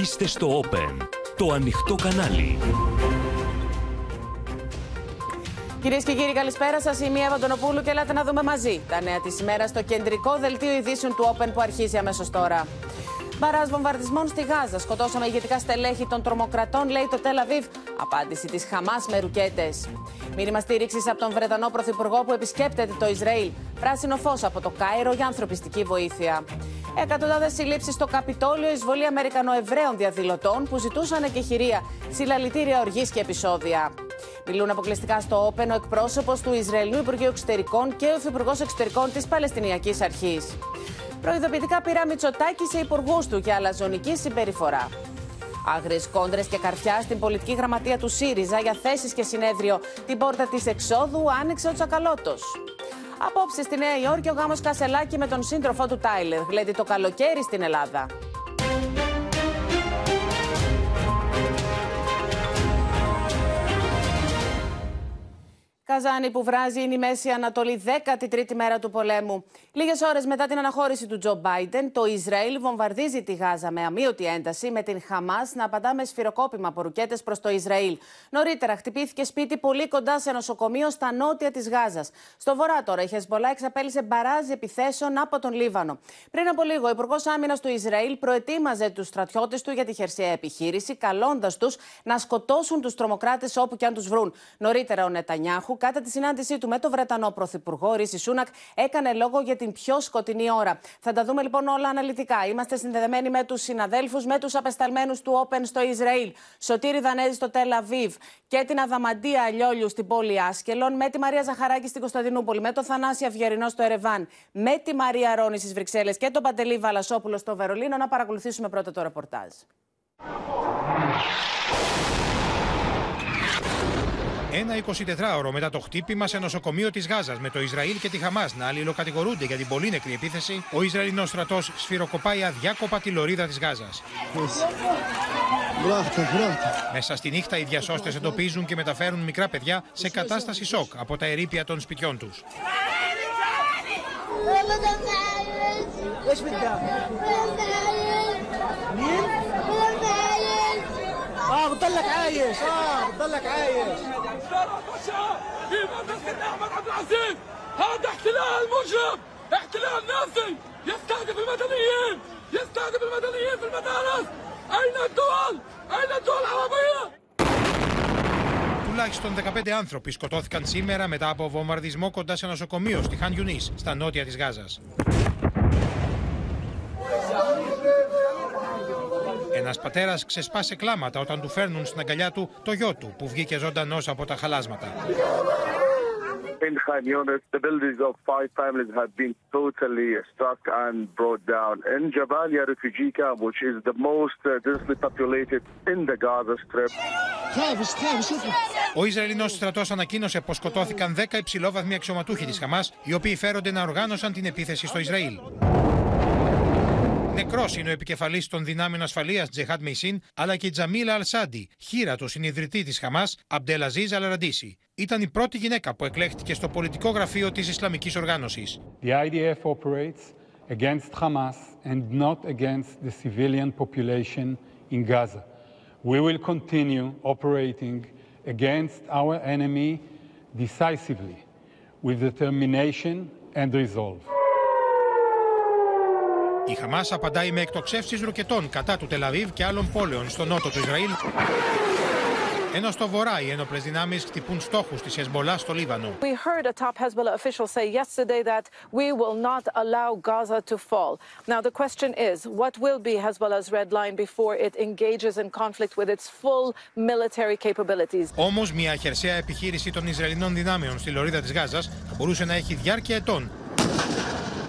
Είστε στο Open, το ανοιχτό κανάλι. Κυρίες και κύριοι, καλησπέρα σας. Είμαι η Εύα Αντωνοπούλου και έλατε να δούμε μαζί τα νέα της ημέρας στο κεντρικό δελτίο ειδήσεων του Open που αρχίζει αμέσως τώρα. Μπαρά βομβαρδισμών στη Γάζα. Σκοτώσαμε ηγετικά στελέχη των τρομοκρατών, λέει το Τελαβίβ. Απάντηση της Χαμάς με ρουκέτες. Μήνυμα στήριξης από τον Βρετανό Πρωθυπουργό που επισκέπτεται το Ισραήλ. Πράσινο φως από το Κάιρο για ανθρωπιστική βοήθεια. Εκατοντάδες συλλήψεις στο Καπιτόλιο, εισβολή Αμερικανοεβραίων διαδηλωτών που ζητούσαν εκεχηρία, συλλαλητήρια οργής και επεισόδια. Μιλούν αποκλειστικά στο Όπεν ο εκπρόσωπος του Ισραηλινού Υπουργείου Εξωτερικών και ο Υφυπουργός Εξωτερικών της Παλαιστινιακής Αρχής. Προειδοποιητικά πήρα Μητσοτάκη σε υπουργούς του για αλαζονική συμπεριφορά. Άγριες κόντρες και καρφιά στην πολιτική γραμματεία του ΣΥΡΙΖΑ για θέσεις και συνέδριο. Την πόρτα της εξόδου άνοιξε ο Τσακαλώτος. Απόψε στη Νέα Υόρκη ο γάμος Κασελάκη με τον σύντροφό του Τάιλερ. Γλέδει το καλοκαίρι στην Ελλάδα. Καζάνη που βράζει είναι η Μέση Ανατολή 13η μέρα του πολέμου. Λίγες ώρες μετά την αναχώρηση του Τζο Μπάιντεν, το Ισραήλ βομβαρδίζει τη Γάζα με αμύωτη ένταση, με την Χαμάς να απαντά με σφυροκόπημα από ρουκέτες προς το Ισραήλ. Νωρίτερα χτυπήθηκε σπίτι πολύ κοντά σε νοσοκομείο στα νότια της Γάζας. Στο βορρά τώρα η Χεσμολά εξαπέλυσε μπαράζ επιθέσεων από τον Λίβανο. Πριν από λίγο, ο Υπουργός Άμυνας του Ισραήλ προετοίμαζε τους στρατιώτες του για τη χερσαία επιχείρηση, καλώντας τους να σκοτώσουν τους τρομοκράτες όπου και αν τους βρουν. Νωρίτερα ο Νετανιάχου κατά τη συνάντησή του με τον Βρετανό Πρωθυπουργό Ρίση Σούνακ, έκανε λόγο για την πιο σκοτεινή ώρα. Θα τα δούμε λοιπόν όλα αναλυτικά. Είμαστε συνδεδεμένοι με τους συναδέλφους, με τους απεσταλμένους του Open στο Ισραήλ, Σωτήρη Δανέζη στο Τελ Αβίβ και την Αδαμαντία Αλιόλιου στην πόλη Άσκελον, με τη Μαρία Ζαχαράκη στην Κωνσταντινούπολη, με τον Θανάση Αυγερινό στο Ερεβάν, με τη Μαρία Ρόνη στις Βρυξέλλες και τον Παντελή Βαλασόπουλο στο Βερολίνο. Να παρακολουθήσουμε πρώτα το ρεπορτάζ. Ένα 24ωρο μετά το χτύπημα σε νοσοκομείο της Γάζας με το Ισραήλ και τη Χαμάς να αλληλοκατηγορούνται για την πολύ νεκρή επίθεση, ο Ισραηλινός στρατός σφυροκοπάει αδιάκοπα τη λωρίδα της Γάζας. Μέσα στη νύχτα οι διασώστες εντοπίζουν και μεταφέρουν μικρά παιδιά σε κατάσταση σοκ από τα ερήπια των σπιτιών τους. اه بتضلك عايش اه بتضلك عايش في مدرسة أحمد عبد العزيز هذا احتلال مجرم احتلال نازي يستهدف المدنيين يستهدف المدنيين في المدارس أين الدول؟ أين الدول العربية؟ Τουλάχιστον 15 άνθρωποι σκοτώθηκαν σήμερα μετά από βομβαρδισμό κοντά σε νοσοκομείο στη Χαν Ιουνίς, στα νότια της Γάζας. Ένας πατέρας ξεσπάσε κλάματα όταν του φέρνουν στην αγκαλιά του το γιο του που βγήκε ζωντανός από τα χαλάσματα. In Khan Yunis, the buildings of five families have been totally struck and brought down. In Jabalia refugee camp, which is the most uh, densely populated in the Gaza Strip. Ο Ισραηλινός στρατός ανακοίνωσε πως σκοτώθηκαν 10 υψηλόβαθμοι αξιωματούχοι της Χαμάς, οι οποίοι φέρονται να οργάνωσαν την επίθεση στο Ισραήλ. Νεκρός είναι ο επικεφαλής των δυνάμεων ασφαλείας Τζεχάτ Μεϊσίν, αλλά και η Τζαμίλα Αλσάντι, χείρα του συνειδητή της Χαμάς, Αμπτελαζίζ Αλαραντίση. Ήταν η πρώτη γυναίκα που εκλέχτηκε στο πολιτικό γραφείο της Ισλαμικής οργάνωσης. The IDF operates against Hamas and not against the civilian population in Gaza. We will continue operating against our enemy decisively, with determination and resolve. Η Χαμάς απαντάει με εκτοξεύσεις ρουκετών κατά του Τελαβίβ και άλλων πόλεων στο νότο του Ισραήλ. Ενώ στο βορρά οι ένοπλες δυνάμεις χτυπούν στόχους της Χεσμολά στο Λίβανο. We heard a top Hezbollah official say yesterday that we will not allow Gaza to fall. Now the question is, what will be Hezbollah's red line before it engages in conflict with its full military capabilities? Όμως, μια χερσαία επιχείρηση των Ισραηλινών δυνάμεων στη λωρίδα της Γάζας θα μπορούσε να έχει διάρκεια ετών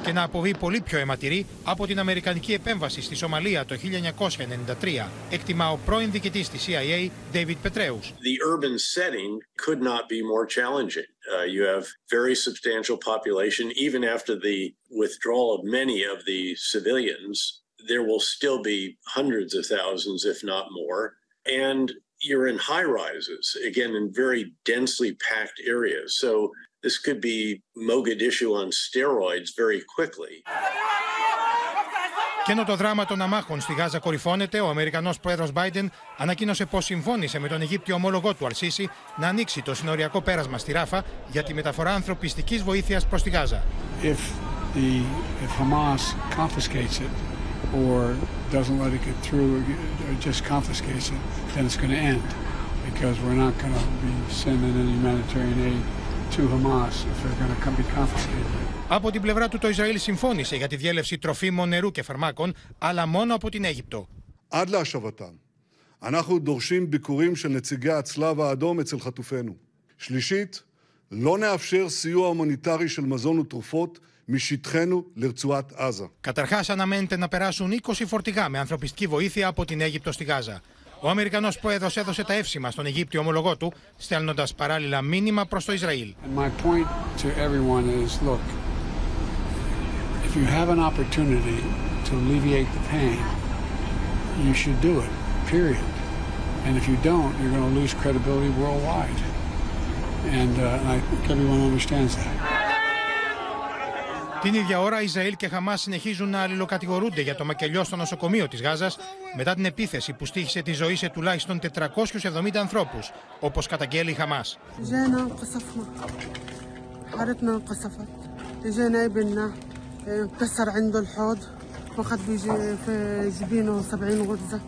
και να αποβεί πολύ πιο αιματηρή από την Αμερικανική επέμβαση στη Σομαλία το 1993, εκτιμά ο πρώην διοικητής της CIA, David Petraeus. The urban setting could not be more challenging. Uh, you have very substantial population. Even after the withdrawal of many of the civilians, there will still be hundreds of thousands, if not more. And you're in high rises, again, in very densely packed areas. So this could be Mogadishu on steroids very quickly. Και ενώ το δράμα των αμάχων στη Γάζα κορυφώνεται, ο Αμερικανός πρόεδρος Biden ανακοίνωσε πως συμφώνησε με τον Αιγύπτιο ομόλογό του Αλσίση να ανοίξει το συνοριακό πέρασμα στη Ράφα για τη μεταφορά ανθρωπιστικής βοήθειας προς τη Γάζα. If the if Hamas confiscates it or doesn't let it get through or just confiscates it, then it's going to end because we're not going to be sending any humanitarian aid to Hamas if they're going to be confiscated. Από την πλευρά του το Ισραήλ συμφώνησε για τη διέλευση τροφίμων, νερού και φαρμάκων, αλλά μόνο από την Αίγυπτο. עד להשבתם. אנחנו דורשים ביקורים של נציגי הצלב האדום אצל חטופינו. שלישית, לא נאפשר סיוע הומניטרי של מזון ותרופות משטחנו לרצועת עזה. Καταρχά, αναμένεται να περάσουν 20 φορτηγά με ανθρωπιστική βοήθεια από την Αίγυπτο στη Γάζα. Ο Αμερικανό πρόεδρο έδωσε τα εύσημα στον Αιγύπτιο ομολογό του, στέλνοντα παράλληλα μήνυμα προ το Ισραήλ. And my point to everyone is look, if you have an opportunity to alleviate the pain, you should do it, period. And if you don't, you're going to lose credibility worldwide. And uh, I think everyone understands that. Την ίδια ώρα, Ισραήλ και Χαμά συνεχίζουν να αλληλοκατηγορούνται για το μακελιό στο νοσοκομείο τη Γάζα μετά την επίθεση που στήχησε τη ζωή σε τουλάχιστον 470 ανθρώπου, όπω καταγγέλει η Χαμά. جينا انقصفنا حارتنا انقصفت اجينا ابننا انكسر عنده الحوض واخذ بيجي في جبينه 70 غرزه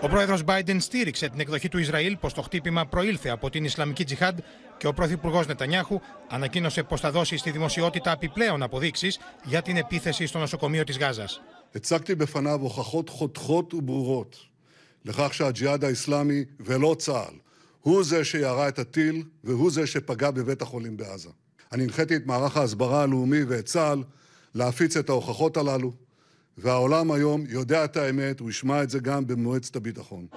Ο πρόεδρο Biden στήριξε την εκδοχή του Ισραήλ πω το χτύπημα προήλθε από την Ισλαμική Τζιχάντ και ο πρωθυπουργό Νετανιάχου ανακοίνωσε πω θα δώσει στη δημοσιότητα επιπλέον αποδείξει για την επίθεση στο νοσοκομείο τη Γάζα. הצגתי בפניו הוכחות חותכות וברורות לכך שהג'יהאד האסלאמי ולא צה"ל הוא זה שירה את הטיל והוא זה שפגע בבית החולים בעזה. אני הנחיתי את מערך ההסברה הלאומי ואת צה"ל להפיץ את ההוכחות הללו, והעולם היום יודע את האמת, הוא ישמע את זה גם במועצת הביטחון.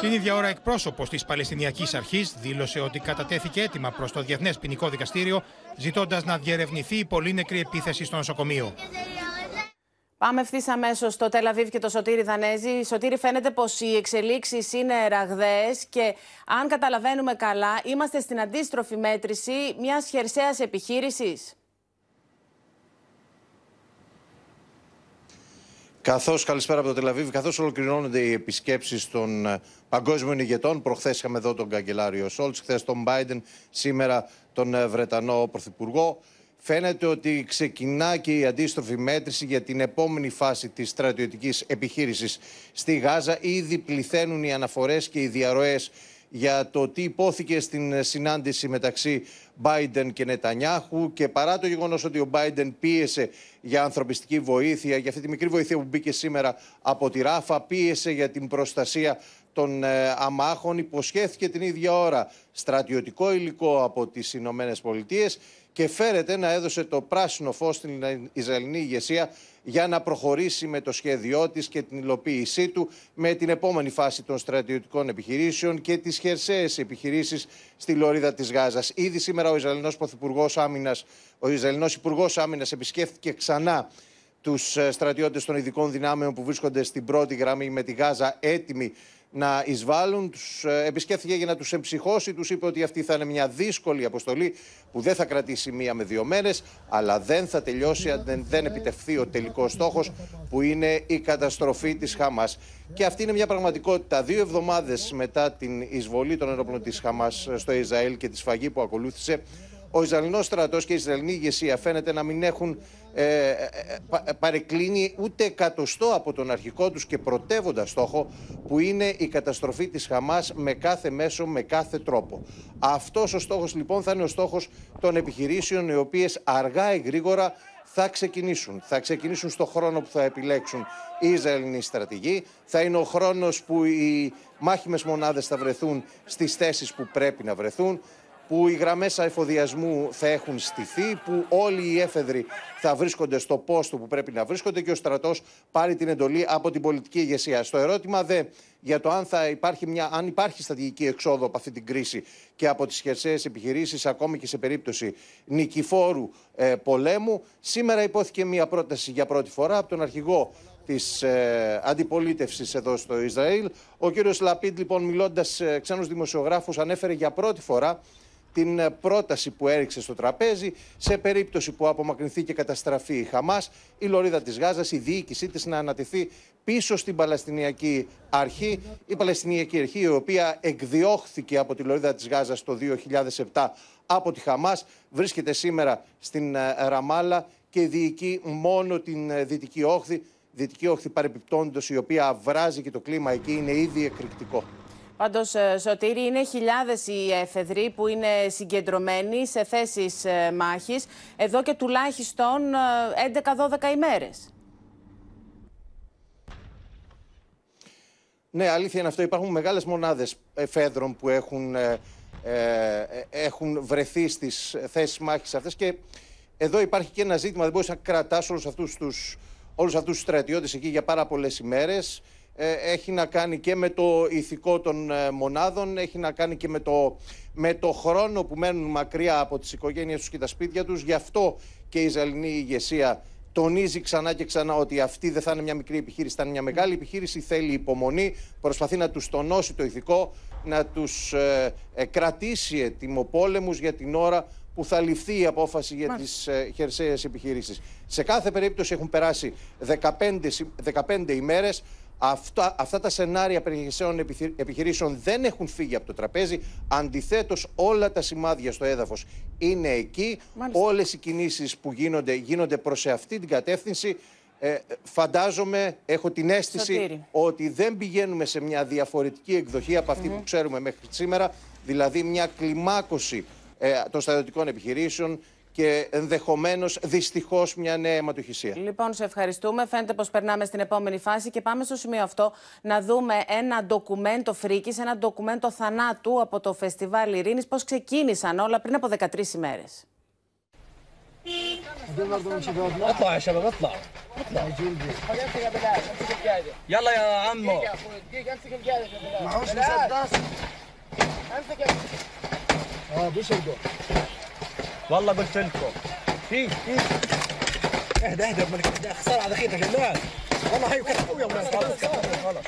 Την ίδια ώρα, εκπρόσωπο τη Παλαιστινιακή Αρχή δήλωσε ότι κατατέθηκε έτοιμα προ το Διεθνέ Ποινικό Δικαστήριο, ζητώντα να διερευνηθεί η πολύ νεκρή επίθεση στο νοσοκομείο. Πάμε ευθύ αμέσω στο Τελαβίβ και το Σωτήρι Δανέζη. Σωτήρι, φαίνεται πω οι εξελίξει είναι ραγδαίε και αν καταλαβαίνουμε καλά, είμαστε στην αντίστροφη μέτρηση μια χερσαία επιχείρηση. Καθώς, καλησπέρα από το Τελαβίβ, καθώς ολοκληρώνονται οι επισκέψεις των ε, παγκόσμιων ηγετών. Προχθές είχαμε εδώ τον καγκελάριο Σόλτς, χθες τον Μπάιντεν, σήμερα τον ε, Βρετανό Πρωθυπουργό. Φαίνεται ότι ξεκινά και η αντίστροφη μέτρηση για την επόμενη φάση της στρατιωτικής επιχείρησης στη Γάζα. Ήδη πληθαίνουν οι αναφορές και οι διαρροές για το τι υπόθηκε στην συνάντηση μεταξύ Biden και Νετανιάχου και παρά το γεγονός ότι ο Biden πίεσε για ανθρωπιστική βοήθεια, για αυτή τη μικρή βοήθεια που μπήκε σήμερα από τη Ράφα, πίεσε για την προστασία των ε, αμάχων, υποσχέθηκε την ίδια ώρα στρατιωτικό υλικό από τις Ηνωμένες Πολιτείες και φέρεται να έδωσε το πράσινο φως στην Ισραηλινή ηγεσία για να προχωρήσει με το σχέδιό της και την υλοποίησή του με την επόμενη φάση των στρατιωτικών επιχειρήσεων και τις χερσαίες επιχειρήσεις στη λωρίδα της Γάζας. Ήδη σήμερα ο Ισραηλινός Πρωθυπουργός Άμυνας, ο Ισραηλινός Υπουργός Άμυνας επισκέφθηκε ξανά τους στρατιώτες των ειδικών δυνάμεων που βρίσκονται στην πρώτη γραμμή με τη Γάζα έτοιμοι να εισβάλλουν. Τους επισκέφθηκε για να τους εμψυχώσει. Τους είπε ότι αυτή θα είναι μια δύσκολη αποστολή που δεν θα κρατήσει μία με δύο μέρες, αλλά δεν θα τελειώσει αν δεν, δεν επιτευχθεί ο τελικός στόχος που είναι η καταστροφή της Χαμάς. Και αυτή είναι μια πραγματικότητα. Δύο εβδομάδες μετά την εισβολή των ενόπλων της Χαμάς στο Ισραήλ και τη σφαγή που ακολούθησε, ο Ισραηλινός στρατός και η Ισραηλινή ηγεσία φαίνεται να μην έχουν ε, ε, πα, παρεκκλίνει ούτε εκατοστό από τον αρχικό τους και πρωτεύοντα στόχο που είναι η καταστροφή της Χαμάς με κάθε μέσο, με κάθε τρόπο. Αυτός ο στόχος λοιπόν θα είναι ο στόχος των επιχειρήσεων οι οποίες αργά ή γρήγορα θα ξεκινήσουν. Θα ξεκινήσουν στο χρόνο που θα επιλέξουν οι Ισραηλινοί στρατηγοί. Θα είναι ο χρόνος που οι μάχημες μονάδες θα βρεθούν στις θέσεις που πρέπει να βρεθούν που οι γραμμές εφοδιασμού θα έχουν στηθεί, που όλοι οι έφεδροι θα βρίσκονται στο πόστο που πρέπει να βρίσκονται και ο στρατός πάρει την εντολή από την πολιτική ηγεσία. Στο ερώτημα δε για το αν, θα υπάρχει, μια, αν υπάρχει στρατηγική εξόδο από αυτή την κρίση και από τις χερσαίες επιχειρήσεις, ακόμη και σε περίπτωση νικηφόρου ε, πολέμου, σήμερα υπόθηκε μια πρόταση για πρώτη φορά από τον αρχηγό της ε, αντιπολίτευσης εδώ στο Ισραήλ. Ο κύριος Λαπίντ, λοιπόν, μιλώντας σε ξένους δημοσιογράφους, ανέφερε για πρώτη φορά την ε, πρόταση που έριξε στο τραπέζι σε περίπτωση που απομακρυνθεί και καταστραφεί η Χαμάς, η λωρίδα της Γάζας, η διοίκησή της να ανατεθεί πίσω στην Παλαιστινιακή Αρχή. Η Παλαιστινιακή Αρχή η οποία εκδιώχθηκε από τη λωρίδα της Γάζας το 2007 από τη Χαμάς, βρίσκεται σήμερα στην ε, Ραμάλα και διοικεί μόνο την ε, Δυτική Όχθη. Δυτική Όχθη παρεπιπτόντως η οποία βράζει και το κλίμα εκεί είναι ήδη εκρηκτικό. Πάντως, Σωτήρη, είναι χιλιάδες οι εφεδροί που είναι συγκεντρωμένοι σε θέσεις μάχης εδώ και τουλάχιστον 11-12 ημέρες. Ναι, αλήθεια είναι αυτό. Υπάρχουν μεγάλες μονάδες εφέδρων που έχουν, ε, ε, έχουν βρεθεί στις θέσεις μάχης αυτές και εδώ υπάρχει και ένα ζήτημα. Δεν μπορείς να κρατάς όλους αυτούς τους, όλους αυτούς τους στρατιώτες εκεί για πάρα πολλές ημέρες. Ε, έχει να κάνει και με το ηθικό των ε, μονάδων, έχει να κάνει και με το, με το χρόνο που μένουν μακριά από τις οικογένειες τους και τα σπίτια τους. Γι' αυτό και η Ισραηλινή ηγεσία τονίζει ξανά και ξανά ότι αυτή δεν θα είναι μια μικρή επιχείρηση, θα είναι μια μεγάλη επιχείρηση, θέλει υπομονή, προσπαθεί να τους τονώσει το ηθικό, να τους ε, ε κρατήσει ετοιμοπόλεμους για την ώρα που θα ληφθεί η απόφαση για τις ε, χερσαίες επιχειρήσεις. Σε κάθε περίπτωση έχουν περάσει 15, 15 ημέρες, Αυτά, αυτά τα σενάρια περιχειρήσεων επιχειρήσεων δεν έχουν φύγει από το τραπέζι. Αντιθέτως, όλα τα σημάδια στο έδαφος είναι εκεί. Όλες οι κινήσεις που γίνονται γίνονται προς αυτή την κατεύθυνση. Ε, φαντάζομαι, έχω την αίσθηση ότι δεν πηγαίνουμε σε μια διαφορετική εκδοχή από που ξέρουμε μέχρι σήμερα, δηλαδή μια κλιμάκωση ε, των στρατιωτικών επιχειρήσεων και ενδεχομένω δυστυχώ μια νέα αιματοχυσία. Λοιπόν, σε ευχαριστούμε. Φαίνεται πω περνάμε στην επόμενη φάση και πάμε στο σημείο αυτό να δούμε ένα ντοκουμέντο φρίκη, ένα ντοκουμέντο θανάτου από το φεστιβάλ Ειρήνη. Πώ ξεκίνησαν όλα πριν από 13 ημέρε. اطلع يا شباب اطلع اطلع يلا يا عمو معهوش مسدس امسك اه بيشردوا والله قلت لكم. في في اهدى اهدى ملك اهدى. خساره على ذخيرتك يا والله هي كانت قويه ولاد خلاص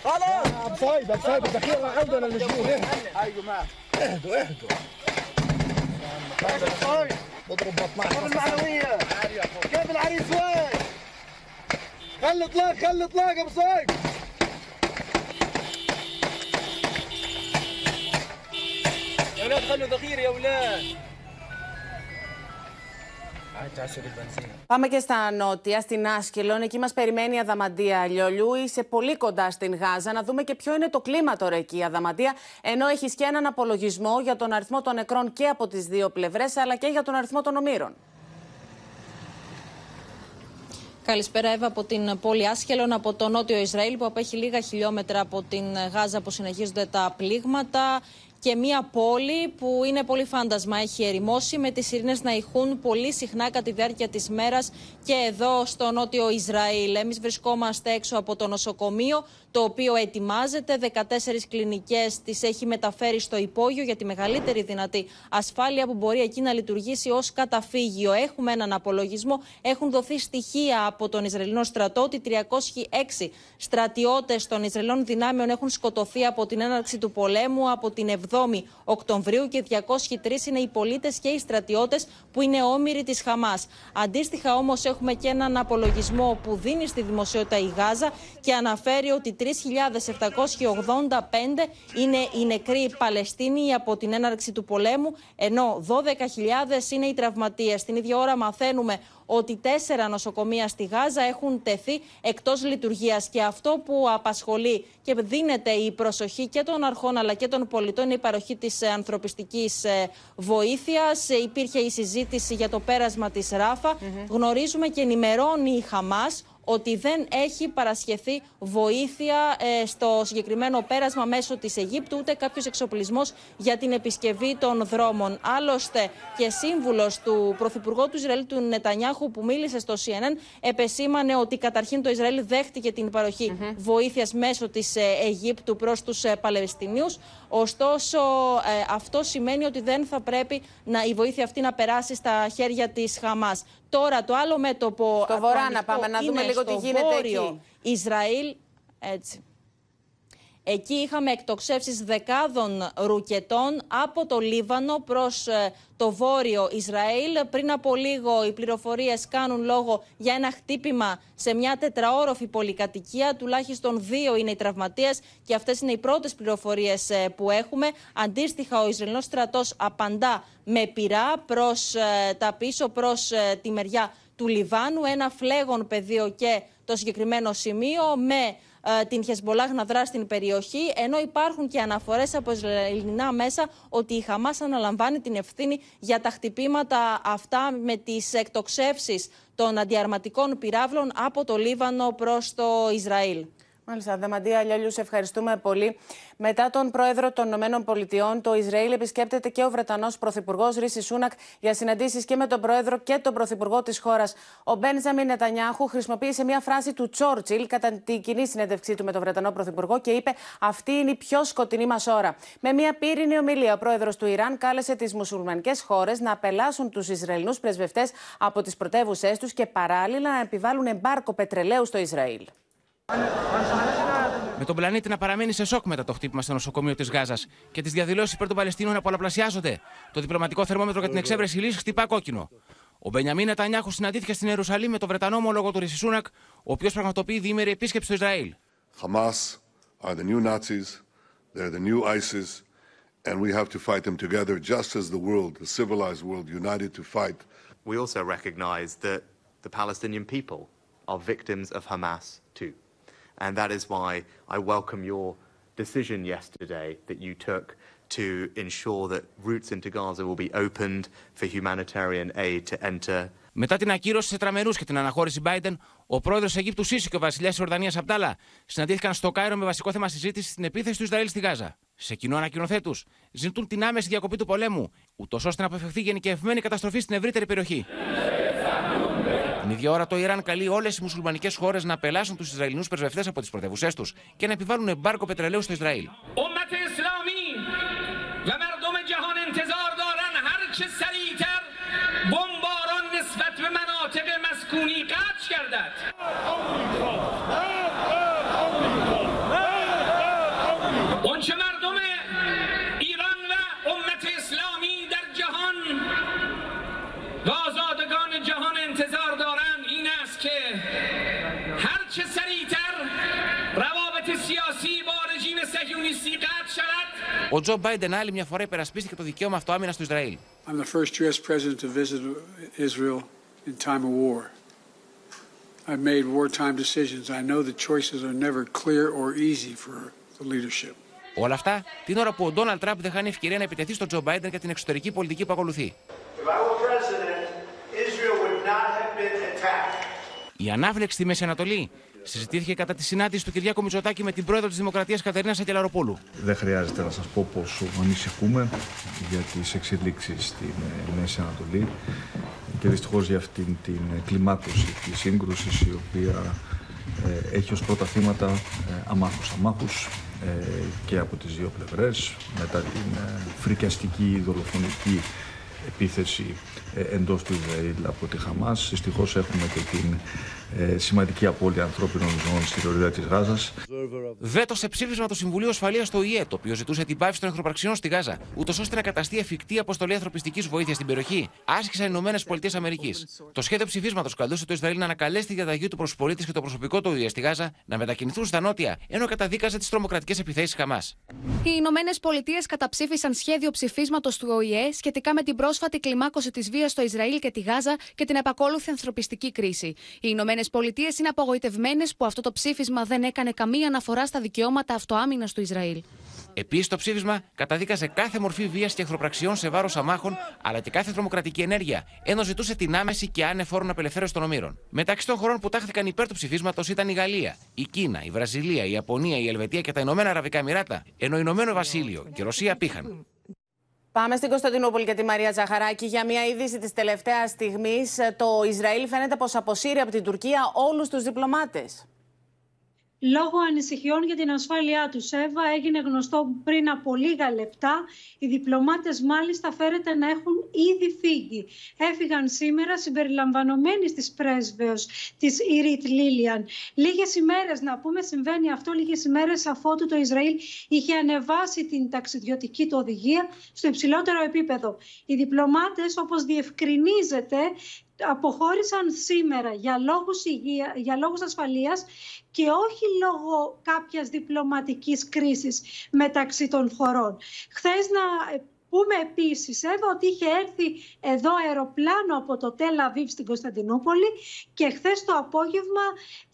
خلاص ابو صايب ابو صايب الذخيره عندنا أيوه ما اهدوا اهدوا بضرب بطنك. المعنوية. كيف العريس وين؟ خلي اطلاق خلي اطلاق أبو صايب يا ولاد خلوا ذخيرة يا ولاد. Πάμε και στα νότια, στην Άσκελον. Εκεί μας περιμένει η Αδαμαντία Λιολιού. Είσαι πολύ κοντά στην Γάζα. Να δούμε και ποιο είναι το κλίμα τώρα εκεί, η Αδαμαντία. Ενώ έχεις και έναν απολογισμό για τον αριθμό των νεκρών και από τις δύο πλευρές, αλλά και για τον αριθμό των ομήρων. Καλησπέρα, Εύα, από την πόλη Άσχελον, από το νότιο Ισραήλ, που απέχει λίγα χιλιόμετρα από την Γάζα που συνεχίζονται τα πλήγματα και μια πόλη που είναι πολύ φάντασμα. Έχει ερημώσει με τις ειρήνες να ηχούν πολύ συχνά κατά τη διάρκεια της μέρας και εδώ στο νότιο Ισραήλ. Εμείς βρισκόμαστε έξω από το νοσοκομείο το οποίο ετοιμάζεται. 14 κλινικές τις έχει μεταφέρει στο υπόγειο για τη μεγαλύτερη δυνατή ασφάλεια που μπορεί εκεί να λειτουργήσει ως καταφύγιο. Έχουμε έναν απολογισμό. Έχουν δοθεί στοιχεία από τον Ισραηλινό στρατό ότι 306 στρατιώτες των Ισραηλινών δυνάμεων έχουν σκοτωθεί από την έναρξη του πολέμου από την 7η Οκτωβρίου και 203 είναι οι πολίτες και οι στρατιώτες που είναι όμοιροι της Χαμάς. Αντίστοιχα όμως έχουμε και έναν απολογισμό που δίνει στη δημοσιότητα η Γάζα και αναφέρει ότι 3.785 είναι οι νεκροί Παλαιστίνοι από την έναρξη του πολέμου, ενώ 12.000 είναι οι τραυματίες. Την ίδια ώρα μαθαίνουμε ότι τέσσερα νοσοκομεία στη Γάζα έχουν τεθεί εκτός λειτουργίας και αυτό που απασχολεί και δίνεται η προσοχή και των αρχών αλλά και των πολιτών είναι η παροχή της ανθρωπιστικής ε, βοήθειας. Υπήρχε η συζήτηση για το πέρασμα της Ράφα. Γνωρίζουμε και ενημερώνει η Χαμάς ότι δεν έχει παρασχεθεί βοήθεια ε, στο συγκεκριμένο πέρασμα μέσω της Αιγύπτου ούτε κάποιος εξοπλισμός για την επισκευή των δρόμων. Άλλωστε και σύμβουλος του Πρωθυπουργού του Ισραήλ του Νετανιάχου που μίλησε στο CNN επεσήμανε ότι καταρχήν το Ισραήλ δέχτηκε την παροχή mm βοήθειας μέσω της ε, Αιγύπτου προς τους ε, Παλαιστινίους. Ωστόσο αυτό σημαίνει ότι δεν θα πρέπει να, η βοήθεια αυτή να περάσει στα χέρια της Χαμάς. Τώρα το άλλο μέτωπο. Στο βορρά να πάμε, να δούμε λίγο τι γίνεται βόρειο εκεί. Ισραήλ. Έτσι. Εκεί είχαμε εκτοξεύσεις δεκάδων ρουκετών από το Λίβανο προς ε, το βόρειο Ισραήλ. Πριν από λίγο οι πληροφορίες κάνουν λόγο για ένα χτύπημα σε μια τετραόροφη πολυκατοικία. Τουλάχιστον δύο είναι οι τραυματίες και αυτές είναι οι πρώτες πληροφορίες ε, που έχουμε. Αντίστοιχα ο Ισραηλινός στρατός απαντά με πυρά προς ε, τα πίσω, προς τη μεριά του Λιβάνου. Ένα φλέγον πεδίο και το συγκεκριμένο σημείο με ε, την Χεσμολάχ να δράσει στην περιοχή, ενώ υπάρχουν και αναφορές από ελληνικά μέσα ότι η Χαμάς αναλαμβάνει την ευθύνη για τα χτυπήματα αυτά με τις εκτοξεύσεις των αντιαρματικών πυράβλων από το Λίβανο προς το Ισραήλ. Μάλιστα, Δαμαντία Λιόλιου, ευχαριστούμε πολύ. Μετά τον πρόεδρο των Ηνωμένων Πολιτειών, το Ισραήλ επισκέπτεται και ο Βρετανός Πρωθυπουργός Ρίση Σούνακ για συναντήσεις και με τον πρόεδρο και τον πρωθυπουργό της χώρας. Ο Μπένζαμιν Νετανιάχου χρησιμοποίησε μια φράση του Τσόρτσιλ κατά την κοινή συνέντευξή του με τον Βρετανό Πρωθυπουργό και είπε: Αυτή είναι η πιο σκοτεινή μας ώρα. Με μια πύρινη ομιλία, ο πρόεδρος του Ιράν κάλεσε τις μουσουλμανικές χώρες να απελάσουν τους Ισραηλινούς πρεσβευτές από τις πρωτεύουσές τους και παράλληλα να επιβάλλουν εμπάρκο πετρελαίου στο Ισραήλ. Με τον πλανήτη να παραμένει σε σοκ μετά το χτύπημα στο νοσοκομείο της Γάζας και τις διαδηλώσεις υπέρ των Παλαιστίνων να πολλαπλασιάζονται. Το διπλωματικό θερμόμετρο για την εξέβρεση λύσης χτυπά κόκκινο. Ο Μπενιαμίν Νετανιάχου συναντήθηκε στην Ιερουσαλήμ με τον Βρετανό ομόλογο του Ρισισούνακ, ο οποίος πραγματοποιεί διήμερη επίσκεψη στο Ισραήλ. Hamas are the new Nazis, they're the new ISIS, and we have to fight them together just as the world, the civilized world, united to fight. We also recognize that the Palestinian people are victims of Hamas too. And that is why I welcome your decision yesterday that you took to ensure that routes into Gaza will be opened for humanitarian aid to enter. Μετά την ακύρωση σε τραμερούς και την αναχώρηση Biden, ο πρόεδρος Αιγύπτου Σίση και ο βασιλιάς της Ορδανίας Απτάλα συναντήθηκαν στο Κάιρο με βασικό θέμα συζήτηση την επίθεση του Ισραήλ στη Γάζα. Σε κοινό ανακοινωθέ τους, ζητούν την άμεση διακοπή του πολέμου, ούτως ώστε να αποφευχθεί γενικευμένη καταστροφή στην ευρύτερη περιοχή. Την ίδια ώρα το Ιράν καλεί όλες οι μουσουλμανικές χώρες να απελάσουν τους Ισραηλινούς πρεσβευτές από τις πρωτεύουσές τους και να επιβάλλουν εμπάρκο πετρελαίου στο Ισραήλ. Ο Τζο Μπάιντεν άλλη μια φορά υπερασπίστηκε το δικαίωμα αυτοάμυνα του Ισραήλ. I'm the first U.S. president to visit Israel in time of war. I've made wartime decisions. I know the choices are never clear or easy for the leadership. Όλα αυτά την ώρα που ο Ντόναλτ Τραμπ δεν χάνει ευκαιρία να επιτεθεί στον Τζο Μπάιντεν για την εξωτερική πολιτική που ακολουθεί. Η ανάφλεξη στη Μέση Ανατολή συζητήθηκε κατά τη συνάντηση του Κυριάκου Μητσοτάκη με την πρόεδρο της Δημοκρατίας Κατερίνα Αγγελαροπούλου. Δεν χρειάζεται να σας πω πόσο ανησυχούμε για τις εξελίξεις στην ε, Μέση Ανατολή και δυστυχώς για αυτήν την κλιμάκωση της σύγκρουσης η οποία ε, έχει ως πρώτα θύματα ε, αμάχους αμάχους και από τις δύο πλευρές μετά την φρικιαστική δολοφονική επίθεση εντός του Ισραήλ από τη Χαμάς. Δυστυχώς έχουμε και την ε, σημαντική απώλεια ανθρώπινων ζώων στη λωρίδα της Γάζας. Βέτος σε ψήφισμα του Συμβουλίου Ασφαλείας στο ΙΕ, το οποίο ζητούσε την πάυση των εχθροπραξιών στη Γάζα, ούτως ώστε να καταστεί εφικτή αποστολή ανθρωπιστικής βοήθειας στην περιοχή, άσκησαν οι Ηνωμένες Πολιτείες Αμερικής. Το σχέδιο ψηφίσματος καλούσε το Ισραήλ να ανακαλέσει τη διαταγή του προσπολίτη και το προσωπικό του ΙΕ στη Γάζα να μετακινηθούν στα νότια, ενώ καταδίκαζε τις τρομοκρατικές επιθέσεις Χαμάς. Οι Ηνωμένες Πολιτείες καταψήφισαν σχέδιο ψηφίσματος του ΟΗΕ σχετικά με την πρόσφατη κλιμάκωση της βίας στο Ισραήλ και τη Γάζα και την επακόλουθη ανθρωπιστική κρίση. Οι Ηνωμένες Πολιτείες είναι απογοητευμένες που αυτό το ψήφισμα δεν έκανε καμία αναφορά στα δικαιώματα αυτοάμυνας του Ισραήλ. Επίσης, το ψήφισμα καταδίκαζε κάθε μορφή βίας και εχθροπραξιών σε βάρος αμάχων, αλλά και κάθε τρομοκρατική ενέργεια, ενώ ζητούσε την άμεση και άνεφόρον απελευθέρωση των ομήρων. Μεταξύ των χωρών που τάχθηκαν υπέρ του ψηφίσματος ήταν η Γαλλία, η Κίνα, η Βραζιλία, η Ιαπωνία, η Ελβετία και τα Ηνωμένα Αραβικά Εμμυράτα, ενώ Ηνωμένο Βασίλειο και η Ρωσία πήχαν. Πάμε στην Κωνσταντινούπολη και τη Μαρία Ζαχαράκη για μια είδηση της τελευταίας στιγμής. Το Ισραήλ φαίνεται πως αποσύρει από την Τουρκία όλους τους διπλωμάτες. Λόγω ανησυχιών για την ασφάλειά τους. Εύα έγινε γνωστό πριν από λίγα λεπτά. Οι διπλωμάτες μάλιστα φέρεται να έχουν ήδη φύγει. Έφυγαν σήμερα συμπεριλαμβανομένοι της πρέσβεως της Ιρίτ Λίλιαν. Λίγες ημέρες, να πούμε, συμβαίνει αυτό λίγες ημέρες αφότου το Ισραήλ είχε ανεβάσει την ταξιδιωτική του οδηγία στο υψηλότερο επίπεδο. Οι διπλωμάτες, όπως διευκρινίζεται, αποχώρησαν σήμερα για λόγους, υγεία, για λόγους ασφαλείας και όχι λόγω κάποιας διπλωματικής κρίσης μεταξύ των χωρών. Χθες να πούμε επίσης Εύα, ότι είχε έρθει εδώ αεροπλάνο από το Τέλα Αβίβ στην Κωνσταντινούπολη και χθες το απόγευμα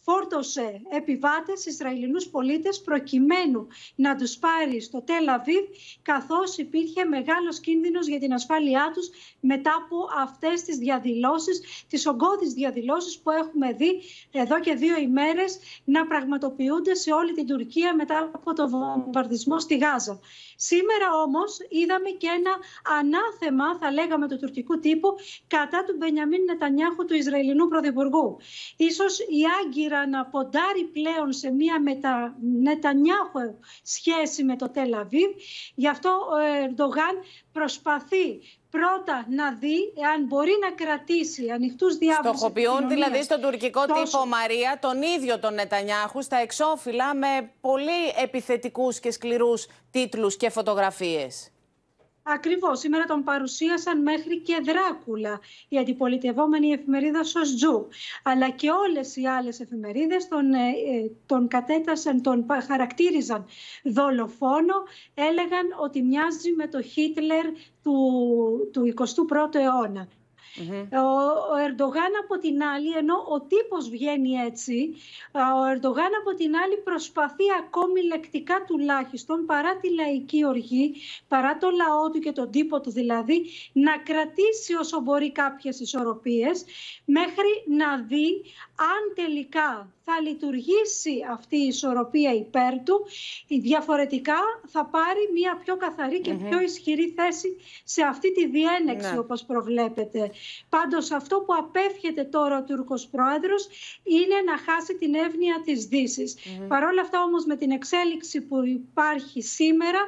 φόρτωσε επιβάτες Ισραηλινούς πολίτες προκειμένου να τους πάρει στο Τελαβίβ καθώς υπήρχε μεγάλος κίνδυνος για την ασφάλειά τους μετά από αυτές τις διαδηλώσεις, τις ογκώδεις διαδηλώσεις που έχουμε δει εδώ και δύο ημέρες να πραγματοποιούνται σε όλη την Τουρκία μετά από το βομβαρδισμό στη Γάζα. Σήμερα όμως είδαμε και ένα ανάθεμα, θα λέγαμε του τουρκικού τύπου, κατά του Μπενιαμίν Νετανιάχου του Ισραηλινού Πρωθυπουργού. Ίσως η Άγκυρα να ποντάρει πλέον σε μια μετα... Νετανιάχου σχέση με το Τελαβίβ. Γι' αυτό ο Ερντογάν προσπαθεί πρώτα να δει εάν μπορεί να κρατήσει ανοιχτούς διάβολους. Στοχοποιούν δηλαδή στον τουρκικό τύπο Μαρία τον ίδιο τον Νετανιάχου στα εξώφυλλα με πολύ επιθετικούς και σκληρούς τίτλους και φωτογραφίες. Ακριβώς, σήμερα τον παρουσίασαν μέχρι και Δράκουλα, η αντιπολιτευόμενη εφημερίδα Σοστζού. Αλλά και όλες οι άλλες εφημερίδες τον, ε, ε, τον κατέτασαν, τον χαρακτήριζαν δολοφόνο, έλεγαν ότι μοιάζει με το Χίτλερ του, του 21ου αιώνα. Ο, Ερντογάν από την άλλη, ενώ ο τύπος βγαίνει έτσι, ο Ερντογάν από την άλλη προσπαθεί ακόμη λεκτικά τουλάχιστον παρά τη λαϊκή οργή, παρά το λαό του και τον τύπο του δηλαδή, να κρατήσει όσο μπορεί κάποιες ισορροπίες μέχρι να δει αν τελικά θα λειτουργήσει αυτή η ισορροπία υπέρ του, διαφορετικά θα πάρει μια πιο καθαρή και πιο ισχυρή θέση σε αυτή τη διένεξη ναι. όπως προβλέπετε. Πάντως αυτό που απέφχεται τώρα ο Τούρκος Πρόεδρος είναι να χάσει την εύνοια της Δύσης. Mm Παρ' όλα αυτά όμως με την εξέλιξη που υπάρχει σήμερα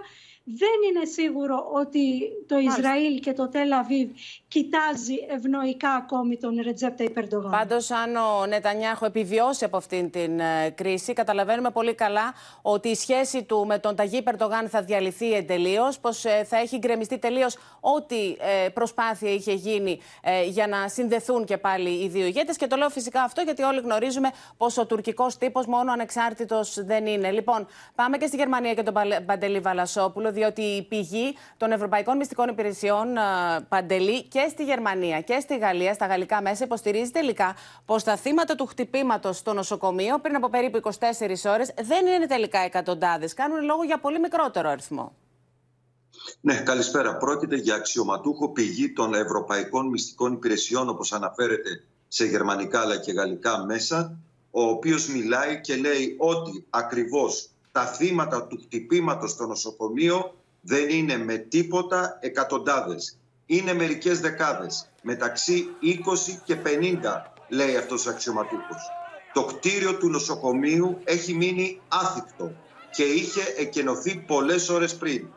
δεν είναι σίγουρο ότι το Ισραήλ και το Τελ Αβίβ κοιτάζει ευνοϊκά ακόμη τον Ρετζέπτα Υπερντογάν. Πάντως, αν ο Νετανιάχο επιβιώσει από αυτήν την ε, κρίση, καταλαβαίνουμε πολύ καλά ότι η σχέση του με τον Ταγί Περντογάν θα διαλυθεί εντελείως, πως ε, θα έχει γκρεμιστεί τελείως ό,τι ε, προσπάθεια είχε γίνει για να συνδεθούν και πάλι οι δύο ηγέτες. Και το λέω φυσικά αυτό γιατί όλοι γνωρίζουμε πως ο τουρκικός τύπος μόνο ανεξάρτητος δεν είναι. Λοιπόν, πάμε και στη Γερμανία και τον Παντελή Βαλασόπουλο, διότι η πηγή των Ευρωπαϊκών Μυστικών Υπηρεσιών Παντελή και στη Γερμανία και στη Γαλλία, στα γαλλικά μέσα, υποστηρίζει τελικά πως τα θύματα του χτυπήματος στο νοσοκομείο πριν από περίπου 24 ώρες δεν είναι τελικά εκατοντάδες. Κάνουν λόγο για πολύ μικρότερο αριθμό. Ναι, καλησπέρα. Πρόκειται για αξιωματούχο πηγή των Ευρωπαϊκών Μυστικών Υπηρεσιών, όπως αναφέρεται σε γερμανικά αλλά και γαλλικά μέσα, ο οποίος μιλάει και λέει ότι ακριβώς τα θύματα του χτυπήματος στο νοσοκομείο δεν είναι με τίποτα εκατοντάδες είναι μερικές δεκάδες. Μεταξύ 20 και 50 λέει αυτός ο αξιωματούχος. Το κτίριο του νοσοκομείου έχει μείνει άθικτο και είχε εκενωθεί πολλές ώρες πριν.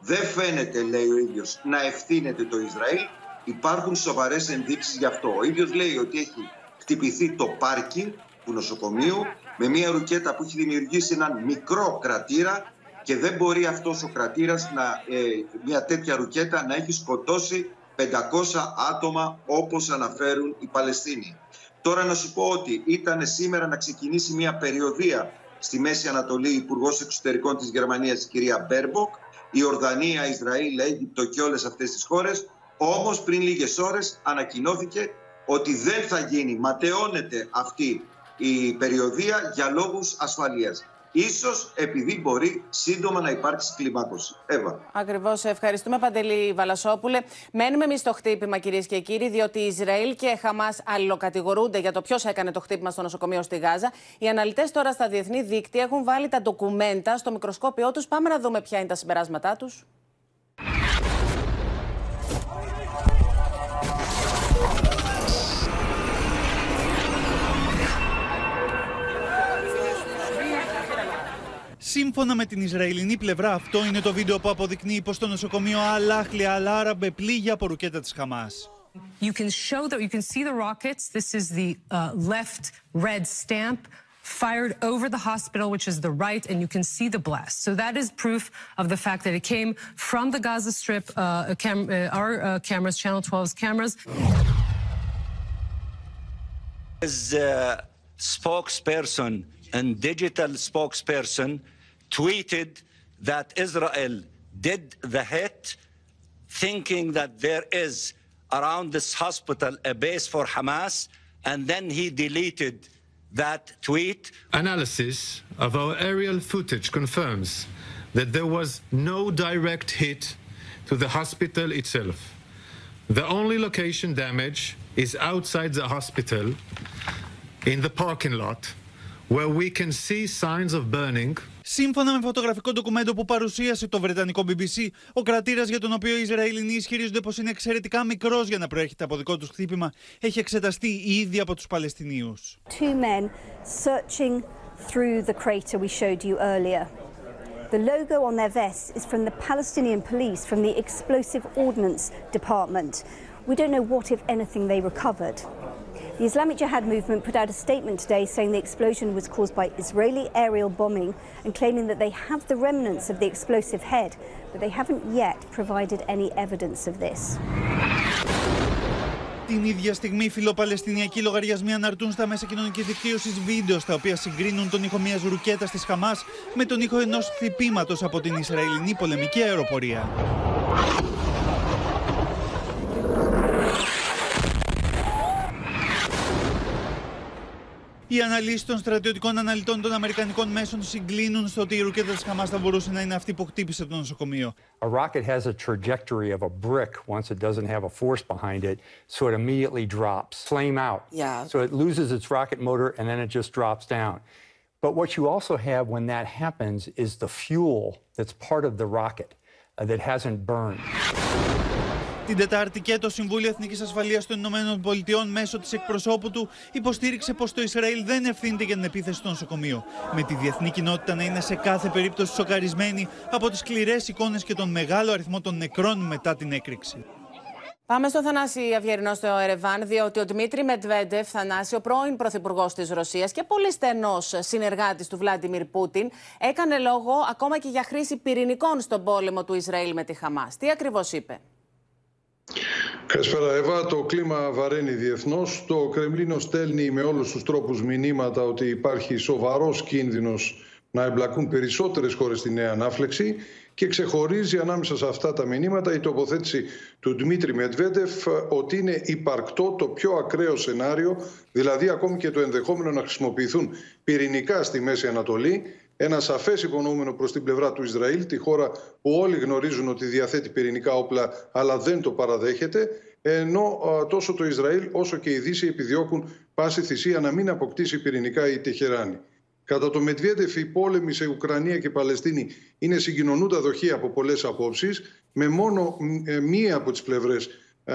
Δεν φαίνεται, λέει ο ίδιος, να ευθύνεται το Ισραήλ. Υπάρχουν σοβαρές ενδείξεις γι' αυτό. Ο ίδιος λέει ότι έχει χτυπηθεί το πάρκι του νοσοκομείου με μια ρουκέτα που έχει δημιουργήσει έναν μικρό κρατήρα και δεν μπορεί αυτός ο κρατήρας, να, ε, μια τέτοια ρουκέτα, να έχει σκοτώσει 500 άτομα όπως αναφέρουν οι Παλαιστίνιοι. Τώρα να σου πω ότι ήταν σήμερα να ξεκινήσει μια περιοδεία στη Μέση Ανατολή Υπουργός Εξωτερικών της Γερμανίας, η κυρία Μπέρμποκ, Ιορδανία, Ισραήλ, Αίγυπτο και όλες αυτές τις χώρες. Όμως πριν λίγες ώρες ανακοινώθηκε ότι δεν θα γίνει, ματαιώνεται αυτή η περιοδία για λόγους ασφαλείας. Ίσως επειδή μπορεί σύντομα να υπάρξει κλιμάκωση. Εύα. Ακριβώς. Ευχαριστούμε, Παντελή Βαλασόπουλε. Μένουμε εμείς στο χτύπημα, κυρίες και κύριοι, διότι Ισραήλ και Χαμάς αλληλοκατηγορούνται για το ποιος έκανε το χτύπημα στο νοσοκομείο στη Γάζα. Οι αναλυτές τώρα στα διεθνή δίκτυα έχουν βάλει τα ντοκουμέντα στο μικροσκόπιό τους. Πάμε να δούμε ποια είναι τα συμπεράσματά τους. Σύμφωνα με την Ισραηλινή πλευρά, αυτό είναι το βίντεο που αποδεικνύει πως το νοσοκομείο Αλάχλια Αλάραμπε πλήγει από ρουκέτα της Χαμάς. You can show that you can see the rockets. This is the uh, left red stamp fired over the hospital, which is the right, and you can see the blast. So that is proof of the fact that it came from the Gaza Strip, uh, cam uh, our uh, cameras, Channel 12's cameras. As uh, spokesperson and digital spokesperson tweeted that Israel did the hit, thinking that there is around this hospital a base for Hamas, and then he deleted that tweet. Analysis of our aerial footage confirms that there was no direct hit to the hospital itself. The only location damage is outside the hospital in the parking lot where we can see signs of burning Σύμφωνα με φωτογραφικό ντοκουμέντο που παρουσίασε το βρετανικό BBC, ο κρατήρας για τον οποίο οι Ισραηλινοί ισχυρίζονται πως είναι εξαιρετικά μικρός για να προέρχεται από δικό τους χτύπημα, έχει εξεταστεί ήδη από τους Παλαιστινίους. Two men searching through the crater we showed you earlier. The logo on their vests is from the Palestinian police, from the Explosive Ordnance Department. We don't know what, if anything, they recovered. The Islamic Jihad movement put out a statement today saying the explosion was caused by Israeli aerial bombing and claiming that they have the remnants of the explosive head, but they haven't yet provided any evidence of this. Την ίδια στιγμή, φιλοπαλαιστινιακοί λογαριασμοί αναρτούν στα μέσα κοινωνική δικτύωση βίντεο στα οποία συγκρίνουν τον ήχο μια ρουκέτα τη Χαμά με τον ήχο ενό χτυπήματο από την Ισραηλινή πολεμική αεροπορία. Οι αναλύσει των στρατιωτικών αναλυτών των Αμερικανικών μέσων συγκλίνουν στο ότι η ρουκέτα τη Χαμά θα μπορούσε να είναι αυτή που χτύπησε το νοσοκομείο. A rocket has a trajectory of a brick once it doesn't have a force behind it, so it immediately drops, flame out. Yeah. So it loses its rocket motor and then it just drops down. But what you also have when that happens is the fuel that's part of the rocket uh, that hasn't burned. Την Τετάρτη και το Συμβούλιο Εθνικής Ασφαλείας των Ηνωμένων Πολιτειών μέσω της εκπροσώπου του υποστήριξε πως το Ισραήλ δεν ευθύνεται για την επίθεση στο νοσοκομείο. Με τη διεθνή κοινότητα να είναι σε κάθε περίπτωση σοκαρισμένη από τις σκληρές εικόνες και τον μεγάλο αριθμό των νεκρών μετά την έκρηξη. Πάμε στο Θανάση Αυγερινό στο Ερεβάν, διότι ο Δημήτρη Μετβέντεφ, Θανάση, ο πρώην πρωθυπουργός της Ρωσίας και πολύ στενός συνεργάτης του Βλάντιμιρ Πούτιν, έκανε λόγο ακόμα και για χρήση πυρηνικών στον πόλεμο του Ισραήλ με τη Χαμάς. Τι ακριβώς είπε; Καλησπέρα, Εύα. Το κλίμα βαραίνει διεθνώς. Το Κρεμλίνο στέλνει με όλους τους τρόπους μηνύματα ότι υπάρχει σοβαρός κίνδυνος να εμπλακούν περισσότερες χώρες στη νέα ανάφλεξη και ξεχωρίζει ανάμεσα σε αυτά τα μηνύματα η τοποθέτηση του Δημήτρη Μετβέντεφ ότι είναι υπαρκτό το πιο ακραίο σενάριο, δηλαδή ακόμη και το ενδεχόμενο να χρησιμοποιηθούν πυρηνικά στη Μέση Ανατολή ένα σαφές υπονοούμενο προς την πλευρά του Ισραήλ, τη χώρα που όλοι γνωρίζουν ότι διαθέτει πυρηνικά όπλα, αλλά δεν το παραδέχεται. Ενώ τόσο το Ισραήλ όσο και η Δύση επιδιώκουν πάση θυσία να μην αποκτήσει πυρηνικά η Τεχεράνη. Κατά το Μετβιέντεφ, οι πόλεμοι σε Ουκρανία και Παλαιστίνη είναι συγκοινωνούντα δοχεία από πολλές απόψεις, με μόνο ε, μία από τις πλευρές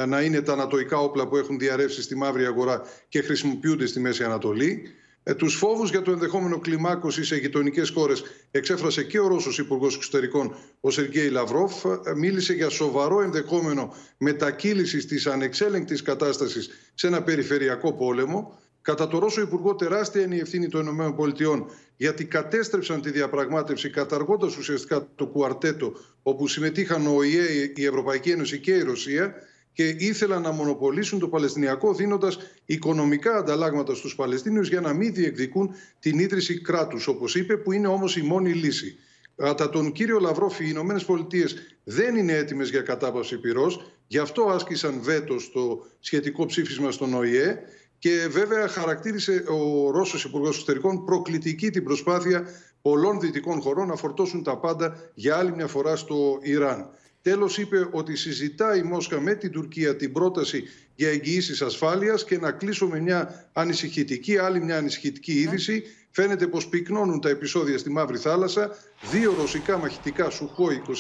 να είναι τα ανατοϊκά όπλα που έχουν διαρρεύσει στη μαύρη αγορά και χρησιμοποιούνται στη Μέση Ανατολή. Ε, τους φόβους για το ενδεχόμενο κλιμάκωση σε γειτονικές χώρες εξέφρασε και ο Ρώσος Υπουργός Εξωτερικών, ο Σεργέη Λαυρόφ. Ε, μίλησε για σοβαρό ενδεχόμενο μετακύλησης της ανεξέλεγκτης κατάστασης σε ένα περιφερειακό πόλεμο. Κατά το Ρώσο Υπουργό, τεράστια είναι η ευθύνη των ΗΠΑ γιατί κατέστρεψαν τη διαπραγμάτευση καταργώντας ουσιαστικά το κουαρτέτο όπου συμμετείχαν ο ΙΕ, η Ευρωπαϊκή Ένωση και η Ρωσία και ήθελαν να μονοπολίσουν το Παλαιστινιακό δίνοντας οικονομικά ανταλλάγματα στους Παλαιστίνιους για να μην διεκδικούν την ίδρυση κράτους, όπως είπε, που είναι όμως η μόνη λύση. Κατά τον κύριο Λαυρόφη, οι Ηνωμένες Πολιτείες δεν είναι έτοιμες για κατάπαυση πυρός, γι' αυτό άσκησαν βέτο στο σχετικό ψήφισμα στον ΟΗΕ και βέβαια χαρακτήρισε ο Ρώσος Υπουργός Εξωτερικών προκλητική την προσπάθεια πολλών δυτικών χωρών να φορτώσουν τα πάντα για άλλη μια φορά στο Ιράν. Τέλος είπε ότι συζητάει η Μόσχα με την Τουρκία την πρόταση για εγγυήσεις ασφάλειας και να κλείσω με μια ανησυχητική, άλλη μια ανησυχητική είδηση. Φαίνεται πως πυκνώνουν τα επεισόδια στη Μαύρη Θάλασσα. Δύο ρωσικά μαχητικά Σουχόη 27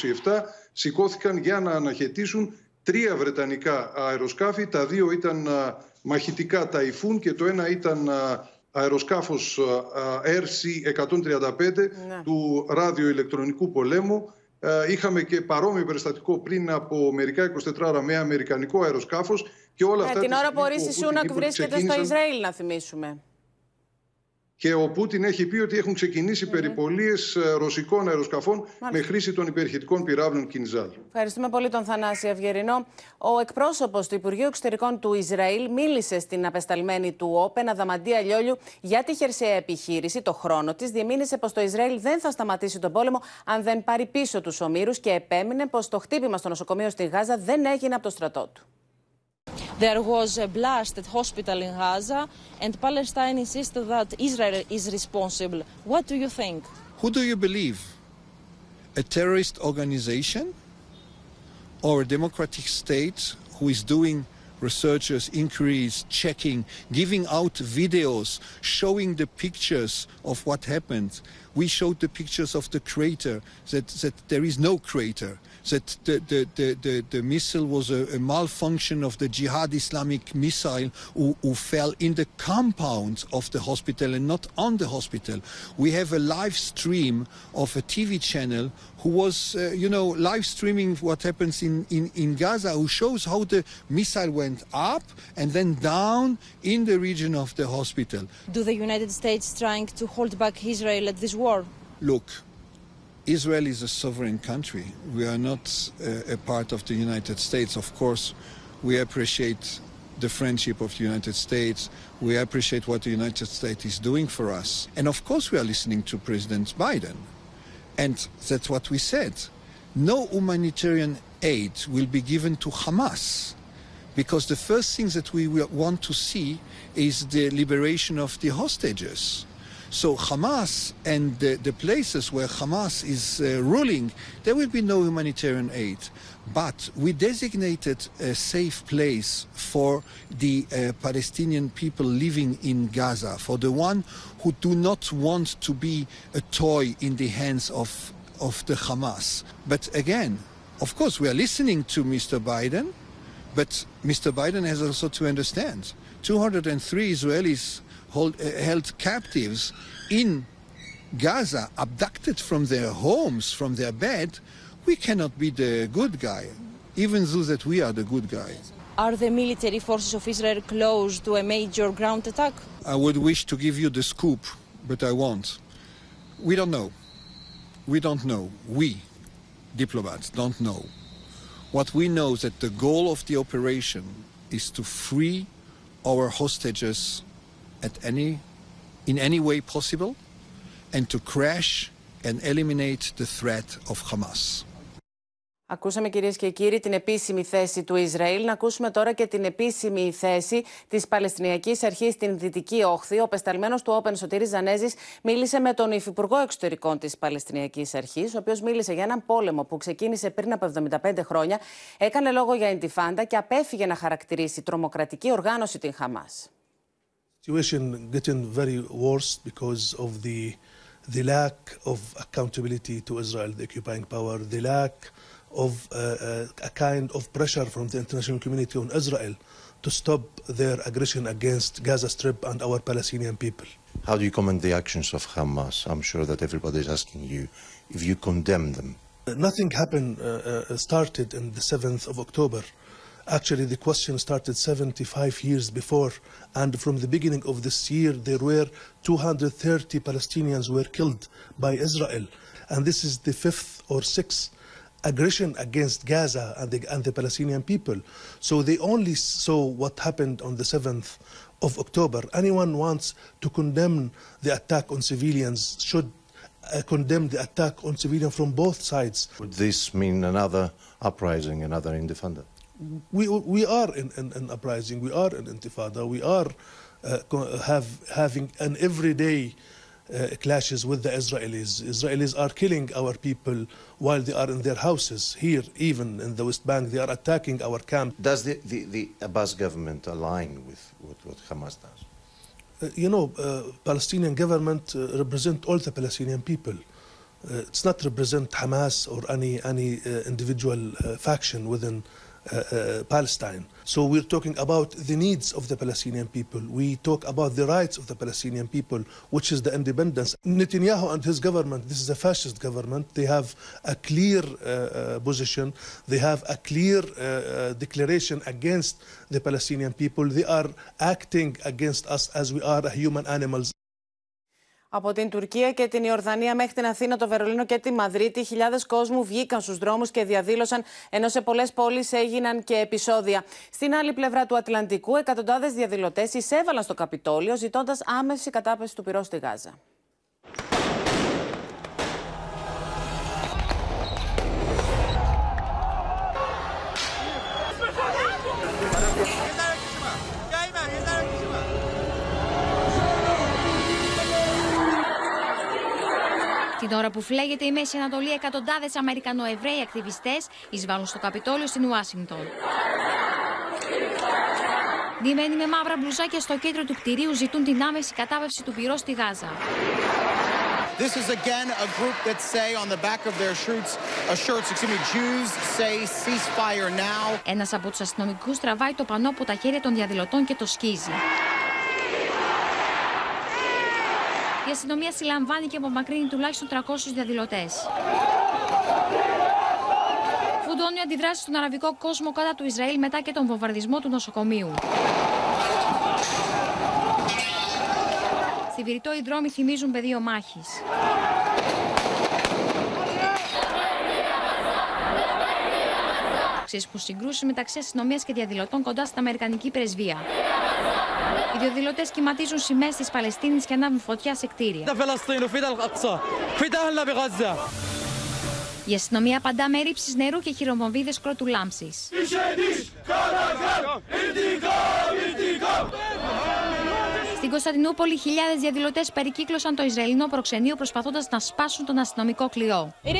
σηκώθηκαν για να αναχαιτήσουν τρία βρετανικά αεροσκάφη. Τα δύο ήταν μαχητικά Ταϊφούν και το ένα ήταν αεροσκάφος RC-135 του ραδιοηλεκτρονικού πολέμου. Ε, είχαμε και παρόμοιο περιστατικό πριν από μερικά 24 ώρα με αμερικανικό αεροσκάφος και όλα Ε, αυτά... την τη ώρα που ο στιγμή Ρίσης ο Πούτιν Σούνακ είπε ότι βρίσκεται στο ξεκίνησαν- Ισραήλ, να θυμίσουμε. Και ο Πούτιν έχει πει ότι έχουν ξεκινήσει περιπολίες ε, ρωσικών αεροσκαφών με χρήση των υπερχητικών πυράβλων Κινζάλ. Ευχαριστούμε πολύ τον Θανάση Αυγερινό. Ο εκπρόσωπος του Υπουργείου Εξωτερικών του Ισραήλ μίλησε στην απεσταλμένη του Όπεν, Αδαμαντία Λιόλιου, για τη χερσαία επιχείρηση, το χρόνο της. Διεμήνυσε πως το Ισραήλ δεν θα σταματήσει τον πόλεμο αν δεν πάρει πίσω τους ομήρους και επέμεινε πως το χτύπημα στο νοσοκομείο στη Γάζα δεν έγινε από το στρατό του. There was a blast at hospital in Gaza, and Palestine insisted that Israel is responsible. What do you think? Who do you believe? A terrorist organization or a democratic state who is doing researchers, inquiries, checking, giving out videos, showing the pictures of what happened? We showed the pictures of the crater, that, that there is no crater, that the, the, the, the, the missile was a, a malfunction of the Jihad Islamic missile who, who fell in the compound of the hospital and not on the hospital. We have a live stream of a TV channel who was, uh, you know, live streaming what happens in, in, in Gaza, who shows how the missile went up and then down in the region of the hospital. Do the United States trying to hold back Israel at this war? Look, Israel is a sovereign country. We are not uh, a part of the United States. Of course, we appreciate the friendship of the United States. We appreciate what the United States is doing for us. And of course, we are listening to President Biden. And that's what we said. No humanitarian aid will be given to Hamas because the first thing that we want to see is the liberation of the hostages. So Hamas and the, the places where Hamas is uh, ruling, there will be no humanitarian aid. But we designated a safe place for the uh, Palestinian people living in Gaza, for the one who do not want to be a toy in the hands of, of the Hamas. But again, of course, we are listening to Mr. Biden, but Mr. Biden has also to understand 203 Israelis hold, uh, held captives in Gaza, abducted from their homes, from their bed. We cannot be the good guy, even though that we are the good guy. Are the military forces of Israel close to a major ground attack? I would wish to give you the scoop, but I won't. We don't know. We don't know. We, diplomats, don't know. What we know is that the goal of the operation is to free our hostages at any, in any way possible, and to crash and eliminate the threat of Hamas. Ακούσαμε κυρίες και κύριοι την επίσημη θέση του Ισραήλ. Να ακούσουμε τώρα και την επίσημη θέση της Παλαιστινιακής Αρχής στην Δυτική Όχθη. Ο πεσταλμένος του Όπεν Σωτήρης Ζανέζης μίλησε με τον Υφυπουργό Εξωτερικών της Παλαιστινιακής Αρχής, ο οποίος μίλησε για έναν πόλεμο που ξεκίνησε πριν από 75 χρόνια, έκανε λόγο για εντιφάντα και απέφυγε να χαρακτηρίσει τρομοκρατική οργάνωση την Χαμάς. Situation getting very worse because of the the lack of accountability to Israel, the occupying power, the lack of uh, uh, a kind of pressure from the international community on Israel to stop their aggression against Gaza Strip and our Palestinian people. How do you comment the actions of Hamas? I'm sure that everybody is asking you if you condemn them. Nothing happened, uh, uh, started in the 7th of October. Actually, the question started 75 years before, and from the beginning of this year, there were 230 Palestinians were killed by Israel, and this is the fifth or sixth aggression against Gaza and the, and the Palestinian people. So they only saw what happened on the 7th of October. Anyone wants to condemn the attack on civilians should uh, condemn the attack on civilians from both sides. Would this mean another uprising, another indefender? We we are in an in, in uprising. We are in intifada. We are uh, have having an everyday uh, clashes with the Israelis. Israelis are killing our people while they are in their houses. Here, even in the West Bank, they are attacking our camp. Does the, the, the Abbas government align with what, what Hamas does? Uh, you know, uh, Palestinian government uh, represent all the Palestinian people. Uh, it's not represent Hamas or any any uh, individual uh, faction within Palestine. So we're talking about the needs of the Palestinian people. We talk about the rights of the Palestinian people, which is the independence. Netanyahu and his government, this is a fascist government. They have a clear uh, uh, position. They have a clear uh, uh, declaration against the Palestinian people. They are acting against us as we are human animals. Από την Τουρκία και την Ιορδανία μέχρι την Αθήνα, το Βερολίνο και τη Μαδρίτη, χιλιάδες κόσμου βγήκαν στους δρόμους και διαδήλωσαν, ενώ σε πολλές πόλεις έγιναν και επεισόδια. Στην άλλη πλευρά του Ατλαντικού, εκατοντάδες διαδηλωτές εισέβαλαν στο Καπιτόλιο, ζητώντας άμεση κατάπεση του πυρός στη Γάζα. Την ώρα που φλέγεται η Μέση Ανατολή, εκατοντάδες Αμερικανοεβραίοι ακτιβιστές εισβάλλουν στο Καπιτόλιο στην Ουάσιγκτον. Ντυμένοι με μαύρα μπλουζάκια στο κέντρο του κτηρίου ζητούν την άμεση κατάβευση του πυρός στη Γάζα. This is again a group that say on the back of their shirts, uh, shirts, excuse me, Jews say ceasefire now. Ένας από τους αστυνομικούς τραβάει το πανό από τα χέρια των διαδηλωτών και το σκίζει. Η αστυνομία συλλαμβάνει και απομακρύνει τουλάχιστον 300 διαδηλωτές. Φουντώνει αντιδράσεις στον αραβικό κόσμο κατά του Ισραήλ μετά και τον βομβαρδισμό του νοσοκομείου. Στη Βηρητό οι δρόμοι θυμίζουν πεδίο μάχης. Ξέσπουν συγκρούσεις μεταξύ αστυνομίας και διαδηλωτών κοντά στην Αμερικανική πρεσβεία. Οι διαδηλωτέ κυματίζουν σημαίες της Παλαιστίνης και ανάβουν φωτιά σε κτίρια. Η αστυνομία απαντά με ρήψεις νερού και χειρομοβίδες κρότου λάμψης. Στην Κωνσταντινούπολη, χιλιάδες διαδηλωτές περικύκλωσαν το Ισραηλινό προξενείο προσπαθώντας να σπάσουν τον αστυνομικό κλειό. It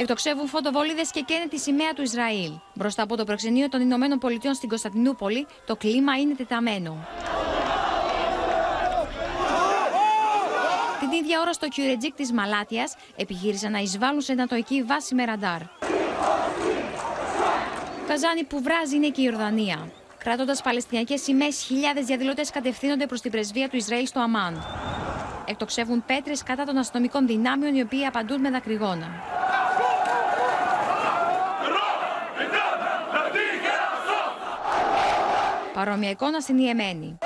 is war crimes against humanity, so we should be standing with the people in Gaza. Εκτοξεύουν φωτοβολίδες και καίνε τη σημαία του Ισραήλ. Μπροστά από το προξενείο των Ηνωμένων Πολιτειών στην Κωνσταντινούπολη, το κλίμα είναι τεταμένο. Την ίδια ώρα στο Κιουρετζίκ της Μαλάτιας επιχείρησαν να εισβάλλουν σε νατοική βάση με ραντάρ. Καζάνι που βράζει είναι και η Ιορδανία. Κράτοντα Παλαιστινιακές σημαίες, χιλιάδες διαδηλωτές κατευθύνονται προς την πρεσβεία του Ισραήλ στο Αμάν. Εκτοξεύουν πέτρες κατά των αστυνομικών δυνάμεων, οι οποίοι απαντούν με δακρυγόνα. Παρόμοια εικόνα στην Ιεμένη.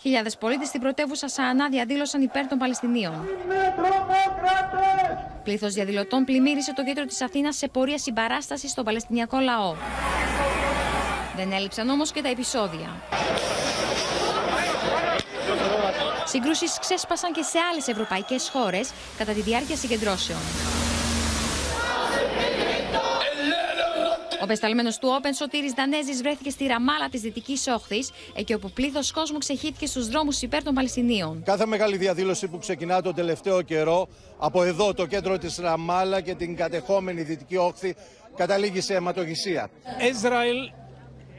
Χιλιάδες πολίτες στην πρωτεύουσα Σαανά διαδήλωσαν υπέρ των Παλαιστινίων. Πλήθος διαδηλωτών πλημμύρισε το κέντρο της Αθήνας σε πορεία συμπαράστασης στον Παλαιστινιακό λαό. Δεν έλειψαν όμως και τα επεισόδια. Συγκρούσει ξέσπασαν και σε άλλες ευρωπαϊκές χώρες κατά τη διάρκεια συγκεντρώσεων. Ο πεσταλμένο του Όπεν Σωτήρης Δανέζης βρέθηκε στη Ραμάλα της Δυτικής Όχθης, εκεί όπου πλήθος κόσμου ξεχύθηκε στους δρόμους υπέρ των Παλαιστινίων. Κάθε μεγάλη διαδήλωση που ξεκινά τον τελευταίο καιρό από εδώ το κέντρο της Ραμάλα και την κατεχόμενη Δυτική Όχθη καταλήγει σε αιματογυσία. Israel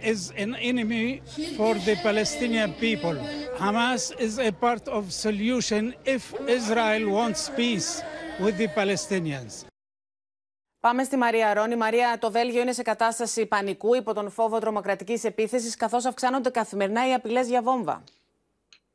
is an enemy for the Palestinian people. Hamas is a part of solution if Israel wants peace with the Palestinians. Πάμε στη Μαρία Ρόνη. Μαρία, το Βέλγιο είναι σε κατάσταση πανικού υπό τον φόβο τρομοκρατικής επίθεσης, καθώς αυξάνονται καθημερινά οι απειλές για βόμβα.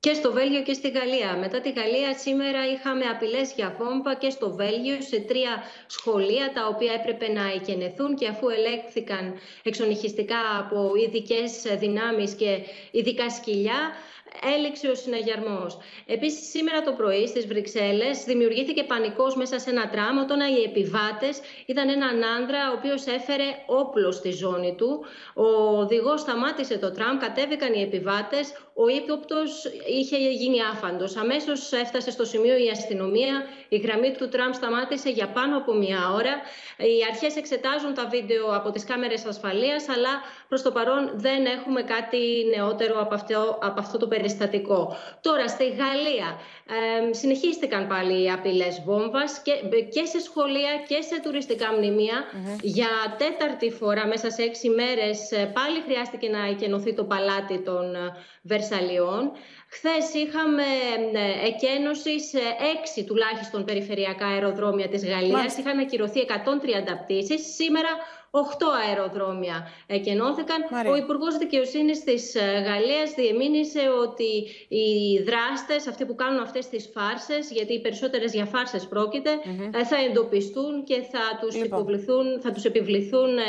Και στο Βέλγιο και στη Γαλλία. Μετά τη Γαλλία σήμερα είχαμε απειλές για βόμβα και στο Βέλγιο σε τρία σχολεία τα οποία έπρεπε να εκενεθούν και αφού ελέγχθηκαν εξονυχιστικά από ειδικές δυνάμεις και ειδικά σκυλιά έληξε ο συναγερμός. Επίσης, σήμερα το πρωί στις Βρυξέλλες δημιουργήθηκε πανικός μέσα σε ένα τραμ όταν οι επιβάτες είδαν έναν άντρα ο οποίος έφερε όπλο στη ζώνη του. Ο οδηγός σταμάτησε το τραμ, κατέβηκαν οι επιβάτες. Ο ύποπτος είχε γίνει άφαντος. Αμέσως έφτασε στο σημείο η αστυνομία. Η γραμμή του τραμ σταμάτησε για πάνω από μία ώρα. Οι αρχές εξετάζουν τα βίντεο από τις κάμερες ασφαλείας, αλλά προς το παρόν δεν έχουμε κάτι νεότερο από αυτό, από αυτό το περιστατικό. Τώρα, στη Γαλλία ε, συνεχίστηκαν πάλι οι απειλές βόμβας και, και σε σχολεία και σε τουριστικά Για τέταρτη φορά μέσα σε έξι μέρες πάλι χρειάστηκε να εκενωθεί το παλάτι των Βερσαλιών. Χθες είχαμε ε, εκένωση σε έξι τουλάχιστον περιφερειακά αεροδρόμια της Γαλλίας. Είχαν ακυρωθεί 130 πτήσεις. Σήμερα 8 αεροδρόμια εκενώθηκαν. Ο Υπουργός Δικαιοσύνης της ε, Γαλλίας διεμήνυσε ότι οι δράστες, αυτοί που κάνουν αυτές τις φάρσες, γιατί οι περισσότερες για φάρσες πρόκειται, ε, θα εντοπιστούν και θα τους λοιπόν. θα τους επιβληθούν ε,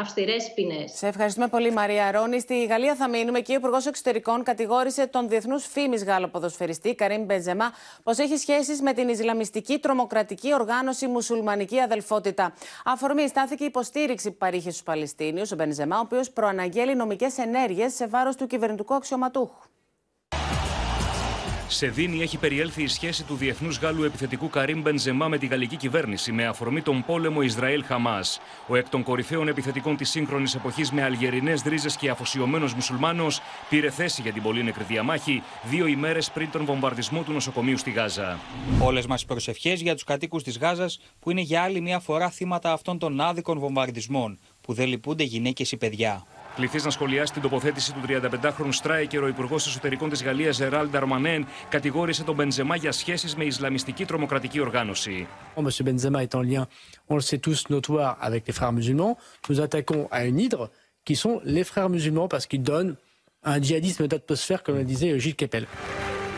αυστηρές ποινές. Σε ευχαριστούμε πολύ, Μαρία Ρόνη. Στη Γαλλία θα μείνουμε και ο Υπουργός Εξωτερικών κατηγόρησε τον διεθνούς φήμης Γάλλο ποδοσφαιριστή Καρύμ Μπεζεμά πως έχει σχέσεις με την Ισλαμιστική τρομοκρατική οργάνωση Μουσουλμανική Αδελφότητα. Αφορμή στάθηκε υποστήριξη που παρήχε στους Παλαιστίνιους, ο Μπενζεμά, ο οποίος προαναγγέλει νομικές ενέργειες σε βάρος του κυβερνητικού αξιωματούχου. Σε δίνη έχει περιέλθει η σχέση του διεθνούς Γάλλου επιθετικού Καρύμ Μπενζεμά με τη γαλλική κυβέρνηση με αφορμή τον πόλεμο Ισραήλ-Χαμάς. Ο εκ των κορυφαίων επιθετικών της σύγχρονης εποχής με αλγερινές ρίζες και αφοσιωμένος μουσουλμάνος πήρε θέση για την πολύ νεκρή διαμάχη δύο ημέρες πριν τον βομβαρδισμό του νοσοκομείου στη Γάζα. Όλες μας προσευχές για τους κατοίκους της Γάζας που είναι για άλλη μια φορά θύματα αυτών των άδικων βομβαρδισμών που δεν λυπούνται γυναίκες ή παιδιά. Κληθεί να σχολιάσει την τοποθέτηση του 35χρονου Στράικερ, ο Υπουργό Εσωτερικών τη Γαλλία Ζεράλ Νταρμανέν κατηγόρησε τον Μπενζεμά για σχέσει με Ισλαμιστική τρομοκρατική οργάνωση. Ο M. Benzema est en lien, on le sait tous, notoire avec les frères musulmans. Nous attaquons à une hydre qui sont les frères musulmans parce qu'ils donnent un djihadisme d'atmosphère, comme le disait Gilles Kepel.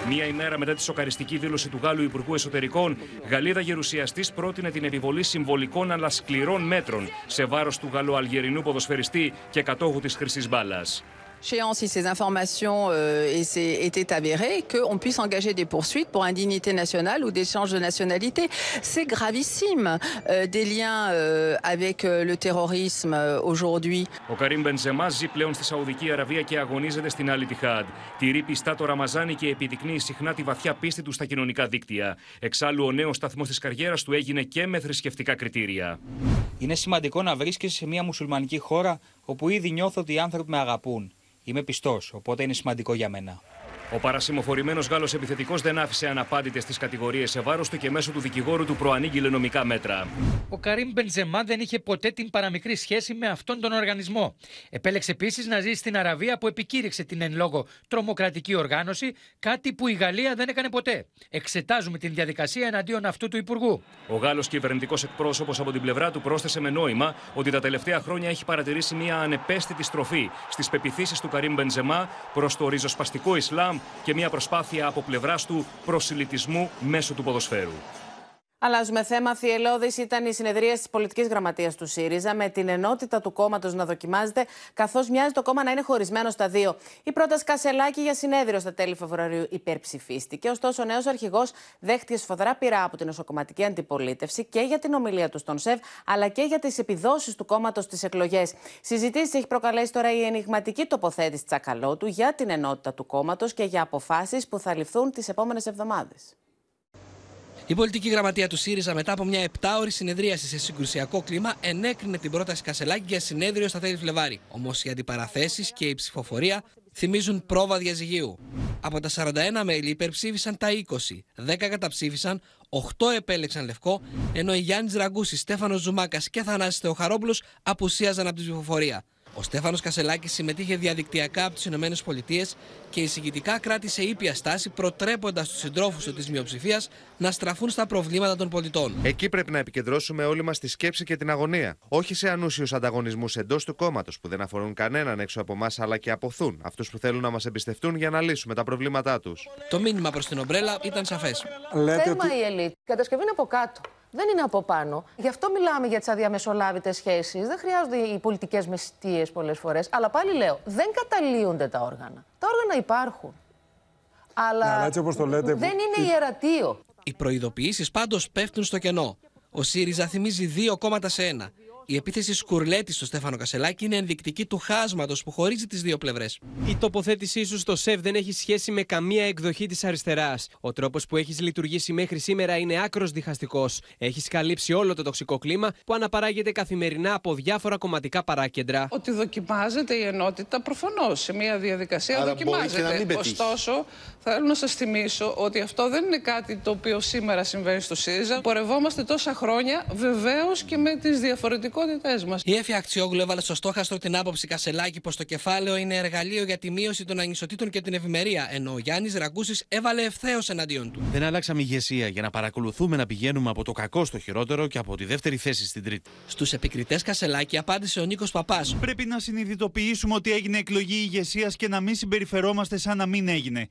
Μία ημέρα μετά τη σοκαριστική δήλωση του Γάλλου Υπουργού Εσωτερικών, Γαλλίδα Γερουσιαστής πρότεινε την επιβολή συμβολικών αλλά σκληρών μέτρων σε βάρος του Γαλλοαλγερινού ποδοσφαιριστή και κατόχου της χρυσής μπάλας. Si ces informations euh, étaient avérées, qu'on puisse engager des poursuites pour indignité nationale ou d'échange de nationalité. C'est gravissime. Euh, des liens euh, avec euh, le terrorisme euh, aujourd'hui. Ο Καρύμ Μπενζεμά ζει πλέον στη Σαουδική Αραβία και αγωνίζεται στην Άλλη Τιχάντ. Τηρεί πιστά το Ραμαζάνι και επιδεικνύει συχνά τη βαθιά πίστη του στα κοινωνικά δίκτυα. Εξάλλου, ο νέος σταθμός της καριέρας του έγινε και με θρησκευτικά κριτήρια. Είναι σημαντικό να βρίσκεσαι σε μια μουσουλμανική χώρα όπου ήδη νιώθω ότι οι άνθρωποι με αγαπούν. Είμαι πιστός, οπότε είναι σημαντικό για μένα. Ο παρασημοφορημένος Γάλλος επιθετικός δεν άφησε αναπάντητες τις κατηγορίες σε βάρος του και μέσω του δικηγόρου του προανήγγειλε νομικά μέτρα. Ο Καρύμ Μπενζεμά δεν είχε ποτέ την παραμικρή σχέση με αυτόν τον οργανισμό. Επέλεξε επίσης να ζει στην Αραβία που επικήρυξε την εν λόγω τρομοκρατική οργάνωση, κάτι που η Γαλλία δεν έκανε ποτέ. Εξετάζουμε την διαδικασία εναντίον αυτού του Υπουργού. Ο Γάλλος κυβερνητικός εκπρόσωπος από την πλευρά του πρόσθεσε με νόημα ότι τα τελευταία χρόνια έχει παρατηρήσει μια ανεπαίσθητη στροφή στις πεπιθήσεις του Καρύμ Μπενζεμά προς το ριζοσπαστικό Ισλάμ και μια προσπάθεια από πλευράς του προσιλητισμού μέσω του ποδοσφαίρου. Αλλάζουμε θέμα. Θυελώδης ήταν η συνεδρία της πολιτικής γραμματείας του ΣΥΡΙΖΑ με την ενότητα του κόμματος να δοκιμάζεται, καθώς μοιάζει το κόμμα να είναι χωρισμένο στα δύο. Η πρόταση Κασελάκη για συνέδριο στα τέλη Φεβρουαρίου υπερψηφίστηκε. Ωστόσο, ο νέος αρχηγός δέχτηκε σφοδρά πειρά από την νοσοκομματική αντιπολίτευση και για την ομιλία του στον ΣΕΒ, αλλά και για τις επιδόσεις του κόμματος στις εκλογές. Συζητήσεις έχει προκαλέσει τώρα η ενηγματική τοποθέτηση Τσακαλώτου για την ενότητα του κόμματος και για αποφάσεις που θα ληφθούν τις επόμενες εβδομάδες. Η πολιτική γραμματεία του ΣΥΡΙΖΑ, μετά από μια 7ωρη συνεδρίαση σε συγκρουσιακό κλίμα, ενέκρινε την πρόταση Κασελάκη για συνέδριο στα τέλη Φλεβάρι. Όμως οι αντιπαραθέσεις και η ψηφοφορία θυμίζουν πρόβα διαζυγίου. Από τα 41 μέλη υπερψήφισαν τα 20, 10 καταψήφισαν, 8 επέλεξαν λευκό, ενώ οι Γιάννης Ραγκούση, Στέφανος Ζουμάκας και Θανάσης Θεοχαρόπουλος απουσίαζαν από την ψηφοφορία. Ο Στέφανος Κασελάκης συμμετείχε διαδικτυακά από τις ΗΠΑ και εισηγητικά κράτησε ήπια στάση, προτρέποντας τους συντρόφους του της μειοψηφίας να στραφούν στα προβλήματα των πολιτών. Εκεί πρέπει να επικεντρώσουμε όλοι μας τη σκέψη και την αγωνία. Όχι σε ανούσιους ανταγωνισμούς εντός του κόμματος που δεν αφορούν κανέναν έξω από εμάς, αλλά και αποθούν αυτούς που θέλουν να μας εμπιστευτούν για να λύσουμε τα προβλήματά τους. Το μήνυμα προς την ομπρέλα ήταν σαφές. Θέμα ότι... η ελίτ. Κατασκευή είναι από κάτω δεν είναι από πάνω. Γι' αυτό μιλάμε για τις αδιαμεσολάβητες σχέσεις. Δεν χρειάζονται οι πολιτικές μεστίε πολλές φορές. Αλλά πάλι λέω, δεν καταλύονται τα όργανα. Τα όργανα υπάρχουν. Αλλά, ναι, το λέτε... δεν είναι ιερατείο. Οι προειδοποιήσεις πάντως πέφτουν στο κενό. Ο ΣΥΡΙΖΑ θυμίζει δύο κόμματα σε ένα. Η επίθεση σκουρλέτη στο Στέφανο Κασελάκη είναι ενδεικτική του χάσματος που χωρίζει τις δύο πλευρές. Η τοποθέτησή σου στο ΣΕΒ δεν έχει σχέση με καμία εκδοχή της αριστεράς. Ο τρόπος που έχεις λειτουργήσει μέχρι σήμερα είναι άκρος διχαστικός. Έχεις καλύψει όλο το τοξικό κλίμα που αναπαράγεται καθημερινά από διάφορα κομματικά παράκεντρα. Ότι δοκιμάζεται η ενότητα προφανώς σε μια διαδικασία Άρα δοκιμάζεται. Ωστόσο, θέλω να σας θυμίσω ότι αυτό δεν είναι κάτι το οποίο σήμερα συμβαίνει στο ΣΥΡΙΖΑ. Πορευόμαστε τόσα χρόνια βεβαίως και με τις διαφορετικότητε πραγματικότητέ μας. Η Έφη Αξιόγλου έβαλε στο στόχαστρο την άποψη Κασελάκη πως το κεφάλαιο είναι εργαλείο για τη μείωση των ανισοτήτων και την ευημερία, ενώ ο Γιάννης Ραγκούσης έβαλε ευθέως εναντίον του. Δεν αλλάξαμε ηγεσία για να παρακολουθούμε να πηγαίνουμε από το κακό στο χειρότερο και από τη δεύτερη θέση στην τρίτη. Στους επικριτές Κασελάκη απάντησε ο Νίκος Παπάς. Πρέπει να συνειδητοποιήσουμε ότι έγινε εκλογή ηγεσίας και να μην συμπεριφερόμαστε σαν να μην έγινε.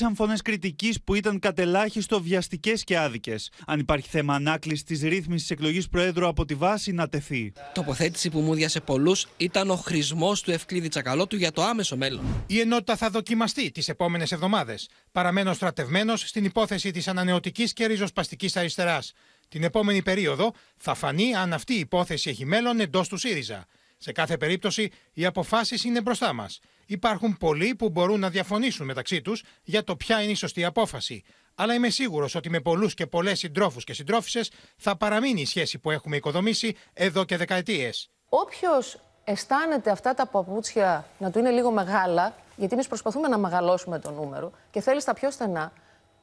Υπήρξαν φωνές κριτικής που ήταν κατελάχιστο βιαστικές και άδικες. Αν υπάρχει θέμα ανάκλησης της ρύθμισης εκλογής Προέδρου από τη βάση, να τεθεί. Τοποθέτηση που μούδιασε πολλούς ήταν ο χρησμός του Ευκλήδη Τσακαλώτου για το άμεσο μέλλον. Η ενότητα θα δοκιμαστεί τις επόμενες εβδομάδες. Παραμένω στρατευμένος στην υπόθεση της ανανεωτικής και ριζοσπαστικής αριστεράς. Την επόμενη περίοδο θα φανεί αν αυτή η υπόθεση έχει μέλλον εντός του ΣΥΡΙΖΑ. Σε κάθε περίπτωση, οι αποφάσεις είναι μπροστά μας. Υπάρχουν πολλοί που μπορούν να διαφωνήσουν μεταξύ τους για το ποια είναι η σωστή απόφαση. Αλλά είμαι σίγουρος ότι με πολλούς και πολλές συντρόφους και συντρόφισε θα παραμείνει η σχέση που έχουμε οικοδομήσει εδώ και δεκαετίες. Όποιος αισθάνεται αυτά τα παπούτσια να του είναι λίγο μεγάλα, γιατί εμείς προσπαθούμε να μεγαλώσουμε το νούμερο και θέλεις τα πιο στενά,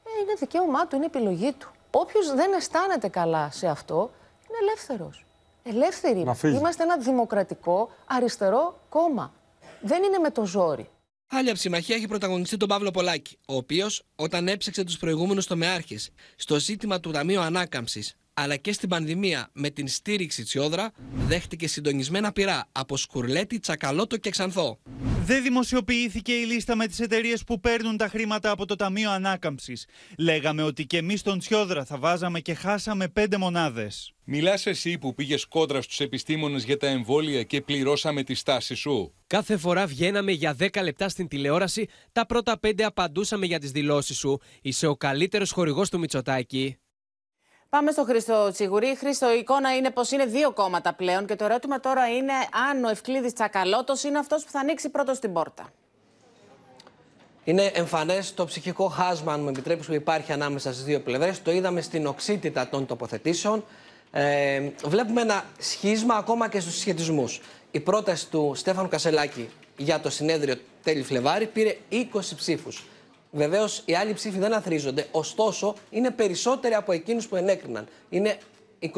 ε, είναι δικαίωμά του, είναι επιλογή του. Όποιος δεν αισθάνεται καλά σε αυτό, είναι ελεύθερος. Ελεύθεροι. Είμαστε ένα δημοκρατικό αριστερό κόμμα. Δεν είναι με το ζόρι. Άλλη αψημαχία έχει πρωταγωνιστεί τον Παύλο Πολάκη, ο οποίος, όταν έψαξε τους προηγούμενους τομεάρχες στο ζήτημα του Ταμείου Ανάκαμψης αλλά και στην πανδημία με την στήριξη Τσιόδρα, δέχτηκε συντονισμένα πειρά από Σκουρλέτη, Τσακαλώτο και Ξανθό. Δεν δημοσιοποιήθηκε η λίστα με τις εταιρείες που παίρνουν τα χρήματα από το Ταμείο Ανάκαμψης. Λέγαμε ότι και εμείς στον Τσιόδρα θα βάζαμε και χάσαμε πέντε μονάδες. Μιλάς εσύ που πήγες κόντρα στους επιστήμονες για τα εμβόλια και πληρώσαμε τη στάση σου; Κάθε φορά βγαίναμε για 10 λεπτά στην τηλεόραση, τα πρώτα πέντε απαντούσαμε για τις δηλώσεις σου. Είσαι ο καλύτερος χορηγός του Μητσοτάκη. Πάμε στο Χρήστο Τσιγουρή. Χρήστο, η εικόνα είναι πως είναι δύο κόμματα πλέον και το ερώτημα τώρα είναι αν ο Ευκλήδης Τσακαλώτος είναι αυτός που θα ανοίξει πρώτος στην πόρτα. Είναι εμφανές το ψυχικό χάσμα, αν μου επιτρέπεις, που υπάρχει ανάμεσα στις δύο πλευρές. Το είδαμε στην οξύτητα των τοποθετήσεων. Ε, βλέπουμε ένα σχίσμα ακόμα και στους συσχετισμούς. Η πρόταση του Στέφανου Κασελάκη για το συνέδριο τέλη Φλεβάρι πήρε 20 ψήφους. Βεβαίως οι άλλοι ψήφοι δεν αθρίζονται, ωστόσο είναι περισσότεροι από εκείνους που ενέκριναν. Είναι 21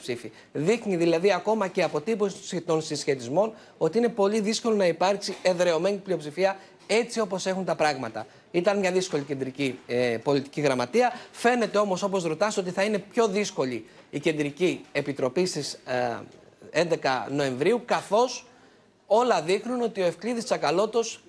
ψήφοι. Δείχνει δηλαδή ακόμα και αποτύπωση των συσχετισμών ότι είναι πολύ δύσκολο να υπάρξει εδρεωμένη πλειοψηφία έτσι όπως έχουν τα πράγματα. Ήταν μια δύσκολη κεντρική ε, πολιτική γραμματεία. Φαίνεται όμως, όπως ρωτάς, ότι θα είναι πιο δύσκολη η κεντρική επιτροπή στις ε, 11 Νοεμβρίου, καθώς όλα δείχνουν ότι ο Ευκλήδης Τσακαλώτος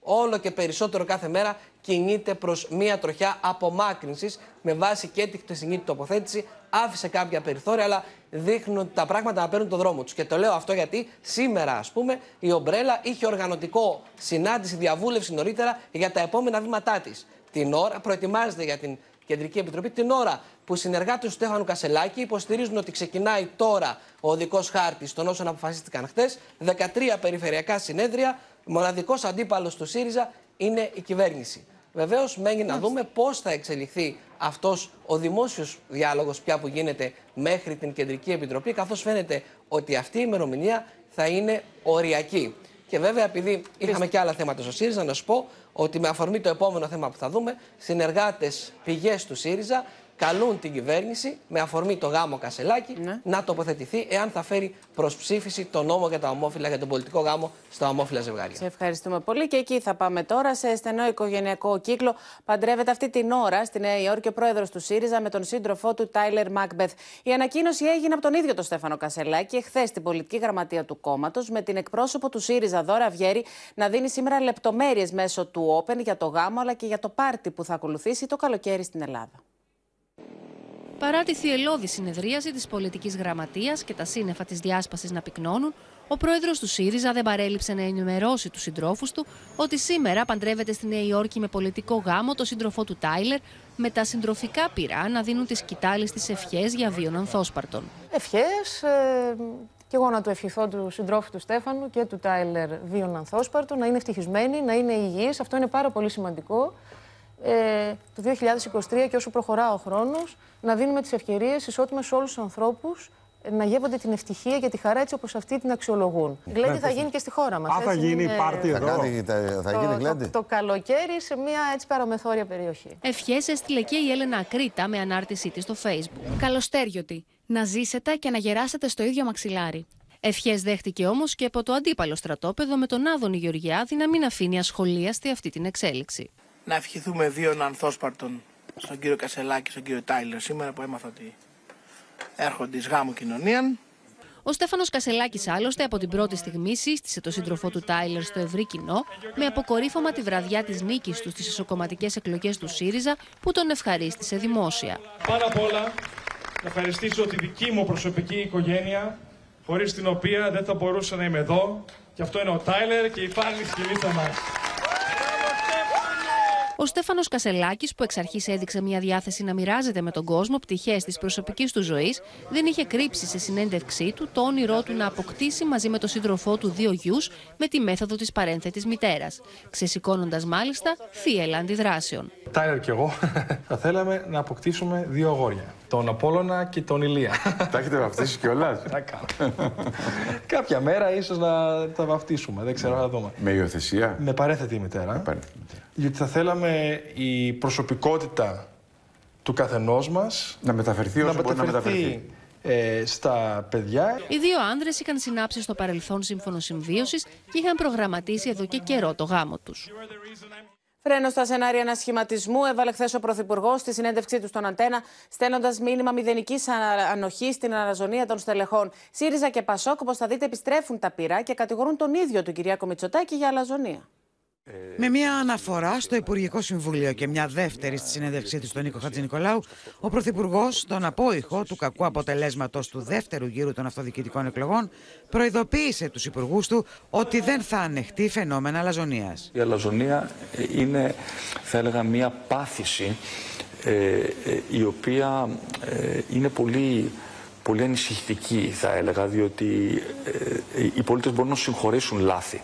όλο και περισσότερο κάθε μέρα κινείται προς μία τροχιά απομάκρυνσης με βάση και τη χτεσινή τοποθέτηση. Άφησε κάποια περιθώρια, αλλά δείχνουν ότι τα πράγματα να παίρνουν τον δρόμο τους. Και το λέω αυτό γιατί σήμερα, ας πούμε, η Ομπρέλα είχε οργανωτικό συνάντηση, διαβούλευση νωρίτερα για τα επόμενα βήματά της. Την ώρα προετοιμάζεται για την Κεντρική Επιτροπή, την ώρα που οι συνεργάτε του Στέφανου Κασελάκη υποστηρίζουν ότι ξεκινάει τώρα ο οδικό χάρτης των όσων αποφασίστηκαν χτε. 13 περιφερειακά συνέδρια, μοναδικός αντίπαλος του ΣΥΡΙΖΑ είναι η κυβέρνηση. Βεβαίως, μένει να δούμε πώς θα εξελιχθεί αυτός ο δημόσιος διάλογος πια που γίνεται μέχρι την Κεντρική Επιτροπή, καθώς φαίνεται ότι αυτή η ημερομηνία θα είναι οριακή. Και βέβαια, επειδή είχαμε και άλλα θέματα στο ΣΥΡΙΖΑ, να σου πω ότι με αφορμή το επόμενο θέμα που θα δούμε, συνεργάτες πηγές του ΣΥΡΙΖΑ καλούν την κυβέρνηση με αφορμή το γάμο Κασελάκη ναι. να τοποθετηθεί εάν θα φέρει προ ψήφιση το νόμο για τα ομόφυλα, για τον πολιτικό γάμο στα ομόφυλα ζευγάρια. Σε ευχαριστούμε πολύ και εκεί θα πάμε τώρα σε στενό οικογενειακό κύκλο. Παντρεύεται αυτή την ώρα στη Νέα Υόρκη ο πρόεδρος του ΣΥΡΙΖΑ με τον σύντροφό του Τάιλερ Μάκμπεθ. Η ανακοίνωση έγινε από τον ίδιο τον Στέφανο Κασελάκη εχθές στην πολιτική γραμματεία του κόμματος με την εκπρόσωπο του ΣΥΡΙΖΑ Δώρα Βιέρη να δίνει σήμερα λεπτομέρειες μέσω του Open για το γάμο αλλά και για το πάρτι που θα ακολουθήσει το καλοκαίρι στην Ελλάδα. Παρά τη θυελώδη συνεδρίαση της πολιτικής γραμματείας και τα σύννεφα της διάσπασης να πυκνώνουν, ο πρόεδρος του ΣΥΡΙΖΑ δεν παρέλειψε να ενημερώσει τους συντρόφους του ότι σήμερα παντρεύεται στη Νέα Υόρκη με πολιτικό γάμο το σύντροφό του Τάιλερ, με τα συντροφικά πυρά να δίνουν τις κοιτάλεις της ευχές για βίων ανθόσπαρτων. Ευχές. Ε, και εγώ να του ευχηθώ του συντρόφου του Στέφανου και του Τάιλερ βίων ανθόσπαρτων, να είναι ευτυχισμένοι, να είναι υγιείς. Αυτό είναι πάρα πολύ σημαντικό ε, το 2023 και όσο προχωρά ο χρόνος να δίνουμε τις ευκαιρίες ισότιμες σε όλους τους ανθρώπους να γεύονται την ευτυχία και τη χαρά έτσι όπως αυτοί την αξιολογούν. Η γλέντι θα γίνει και στη χώρα μας. Α, θα γίνει πάρτι εδώ. Θα, θα γίνει γλέντι. Το, το, καλοκαίρι σε μια έτσι παραμεθόρια περιοχή. Ευχές έστειλε και η Έλενα Κρήτα με ανάρτησή της στο facebook. Καλωστέριωτη. να ζήσετε και να γεράσετε στο ίδιο μαξιλάρι. Ευχές δέχτηκε όμως και από το αντίπαλο στρατόπεδο με τον Άδωνη Γεωργιάδη να μην αφήνει ασχολίαστη αυτή την εξέλιξη. Να ευχηθούμε δύο ανθόσπαρτων στον κύριο Κασελάκη και στον κύριο Τάιλερ σήμερα που έμαθα ότι έρχονται εις γάμου κοινωνίαν. Ο Στέφανος Κασελάκης, άλλωστε, από την πρώτη στιγμή σύστησε το σύντροφό του Τάιλερ στο ευρύ κοινό, με αποκορύφωμα τη βραδιά της νίκης τους στις εσωκομματικές εκλογές του ΣΥΡΙΖΑ, που τον ευχαρίστησε δημόσια. Πάρα απ' όλα, να ευχαριστήσω τη δική μου προσωπική οικογένεια, χωρίς την οποία δεν θα μπορούσα να είμαι εδώ. Και αυτό είναι ο Τάιλερ και η πάλι σκηνή μας. Ο Στέφανος Κασελάκης, που εξ αρχής έδειξε μια διάθεση να μοιράζεται με τον κόσμο πτυχές της προσωπικής του ζωής, δεν είχε κρύψει σε συνέντευξή του το όνειρό του να αποκτήσει μαζί με τον σύντροφό του δύο γιους με τη μέθοδο της παρένθετης μητέρας, ξεσηκώνοντας μάλιστα θύελα αντιδράσεων. Τάιλερ και εγώ θα θέλαμε να αποκτήσουμε δύο αγόρια. Τον Απόλλωνα και τον Ηλία. Τα έχετε βαφτίσει κιόλας; Θα κάνω. Κάποια μέρα ίσως να τα βαφτίσουμε. Δεν ξέρω, θα δούμε. Με υιοθεσία; Με παρέθετη μητέρα. Με παρέθετη μητέρα. Γιατί θα θέλαμε η προσωπικότητα του καθενός μας να μεταφερθεί όσο να μπορεί να μεταφερθεί. Ε, στα παιδιά. Οι δύο άνδρες είχαν συνάψει στο παρελθόν σύμφωνο συμβίωσης και είχαν προγραμματίσει εδώ και καιρό το γάμο τους. Φρένο στα σενάρια ανασχηματισμού έβαλε χθες ο Πρωθυπουργός στη συνέντευξή του στον Αντένα, στέλνοντας μήνυμα μηδενικής ανοχής στην αναζωνία των στελεχών. ΣΥΡΙΖΑ και ΠΑΣΟΚ, όπως θα δείτε, επιστρέφουν τα πυρά και κατηγορούν τον ίδιο τον Κυριάκο Μητσοτάκη για αλαζονία. Με μια αναφορά στο Υπουργικό Συμβούλιο και μια δεύτερη στη συνέντευξή του στον Νίκο Χατζηνικολάου, ο Πρωθυπουργός, τον απόϊχο του κακού αποτελέσματος του δεύτερου γύρου των αυτοδιοικητικών εκλογών, προειδοποίησε τους υπουργούς του ότι δεν θα ανεχτεί φαινόμενα αλαζονία. Η αλαζονία είναι, θα έλεγα, μια πάθηση ε, ε, η οποία ε, είναι πολύ πολύ ανησυχητική θα έλεγα διότι ε, οι πολίτες μπορούν να συγχωρήσουν λάθη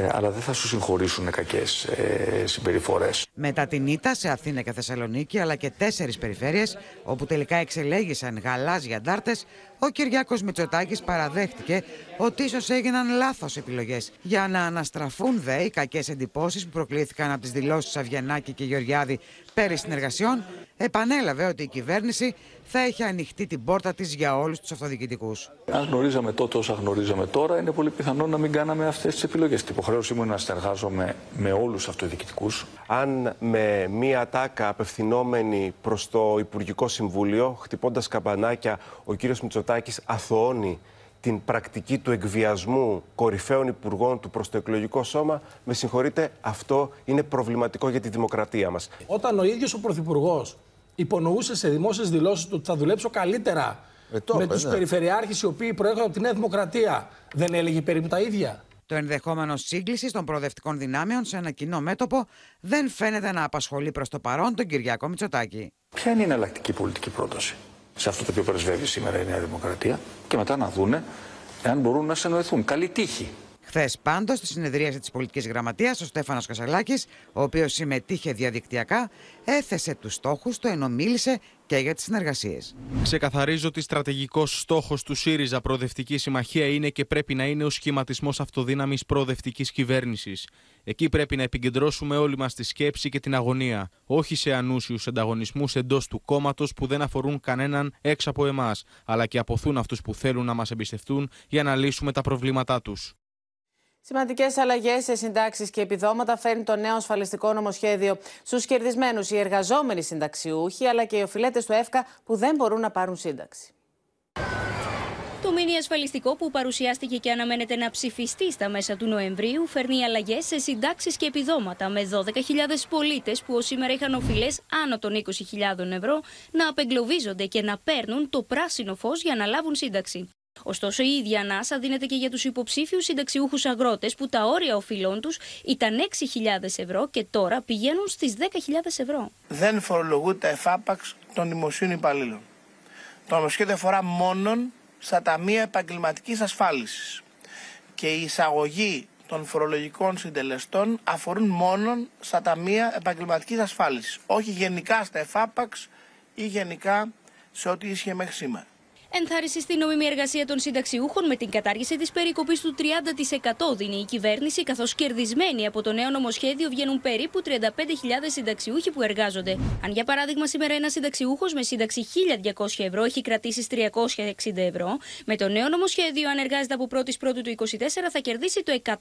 ε, αλλά δεν θα σου συγχωρήσουν κακές ε, συμπεριφορές. Μετά την ήττα σε Αθήνα και Θεσσαλονίκη, αλλά και τέσσερις περιφέρειες, όπου τελικά εξελέγησαν γαλάζια αντάρτε, ο Κυριάκος Μητσοτάκης παραδέχτηκε ότι ίσως έγιναν λάθος επιλογές. Για να αναστραφούν δε οι κακές εντυπώσεις που προκλήθηκαν από τις δηλώσεις Αβγενάκη και Γεωργιάδη πέρυσι συνεργασιών, επανέλαβε ότι η κυβέρνηση θα έχει ανοιχτεί την πόρτα της για όλους τους αυτοδιοικητικούς. Αν γνωρίζαμε τότε όσα γνωρίζαμε τώρα, είναι πολύ πιθανό να μην κάναμε αυτές τις επιλογές. Την υποχρέωσή μου είναι να συνεργάζομαι με όλους τους αυτοδιοικητικούς. Αν με μία τάκα απευθυνόμενη προς το Υπουργικό Συμβούλιο, χτυπώντας καμπανάκια, ο κύριος Μητσοτάκης αθωώνει την πρακτική του εκβιασμού κορυφαίων υπουργών του προς το εκλογικό σώμα, με συγχωρείτε, αυτό είναι προβληματικό για τη δημοκρατία μας. Όταν ο ίδιος ο Πρωθυπουργός υπονοούσε σε δημόσιες δηλώσεις του ότι θα δουλέψω καλύτερα ε, με τους ναι. περιφερειάρχες οι οποίοι προέρχονται από τη Νέα Δημοκρατία, δεν έλεγε περίπου τα ίδια. Το ενδεχόμενο σύγκληση των προοδευτικών δυνάμεων σε ένα κοινό μέτωπο δεν φαίνεται να απασχολεί προς το παρόν τον Κυριακό Μητσοτάκη. Ποια είναι η εναλλακτική πολιτική πρόταση σε αυτό το οποίο πρεσβεύει σήμερα η Νέα Δημοκρατία και μετά να δούνε εάν μπορούν να συνοηθούν. Καλή τύχη. Χθες, πάντως, στη συνεδρίαση της Πολιτικής Γραμματείας, ο Στέφανος Κασαλάκη, ο οποίος συμμετείχε διαδικτυακά, έθεσε τους στόχους του ενώ μίλησε και για τις συνεργασίες. Ξεκαθαρίζω ότι στρατηγικός στόχος του ΣΥΡΙΖΑ Προοδευτική Συμμαχία είναι και πρέπει να είναι ο σχηματισμός αυτοδύναμης προοδευτικής κυβέρνησης. Εκεί πρέπει να επικεντρώσουμε όλοι μας τη σκέψη και την αγωνία, όχι σε ανούσιους ανταγωνισμούς εντός του κόμματος που δεν αφορούν κανέναν έξω από εμάς, αλλά και αποθούν αυτούς που θέλουν να μας εμπιστευτούν για να λύσουμε τα προβλήματά τους. Σημαντικές αλλαγές σε συντάξεις και επιδόματα φέρνει το νέο ασφαλιστικό νομοσχέδιο στους κερδισμένους οι εργαζόμενοι συνταξιούχοι, αλλά και οι οφειλέτες του ΕΦΚΑ που δεν μπορούν να πάρουν σύνταξη. Το μήνυ ασφαλιστικό που παρουσιάστηκε και αναμένεται να ψηφιστεί στα μέσα του Νοεμβρίου φέρνει αλλαγές σε συντάξεις και επιδόματα με 12.000 πολίτες που ως σήμερα είχαν οφειλές άνω των 20.000 ευρώ να απεγκλωβίζονται και να παίρνουν το πράσινο φως για να λάβουν σύνταξη. Ωστόσο, η ίδια ανάσα δίνεται και για τους υποψήφιους συνταξιούχους αγρότες που τα όρια οφειλών τους ήταν 6.000 ευρώ και τώρα πηγαίνουν στις 10.000 ευρώ. Δεν φορολογούνται τα εφάπαξ των δημοσίων υπαλλήλων. Το νομοσχέδιο αφορά μόνον στα ταμεία επαγγελματικής ασφάλισης. Και η εισαγωγή των φορολογικών συντελεστών αφορούν μόνον στα ταμεία επαγγελματικής ασφάλισης. Όχι γενικά στα εφάπαξ ή γενικά σε ό,τι ίσχυε μέχρι σήμερα. Ενθάρρυνση στην νομιμή εργασία των συνταξιούχων με την κατάργηση της περικοπής του 30% δίνει η κυβέρνηση, καθώς κερδισμένοι από το νέο νομοσχέδιο βγαίνουν περίπου 35.000 συνταξιούχοι που εργάζονται. Αν για παράδειγμα σήμερα ένας συνταξιούχος με σύνταξη 1.200 ευρώ έχει κρατήσει 360 ευρώ, με το νέο νομοσχέδιο, αν εργάζεται από 1η Πρώτου του 24, θα κερδίσει το 100%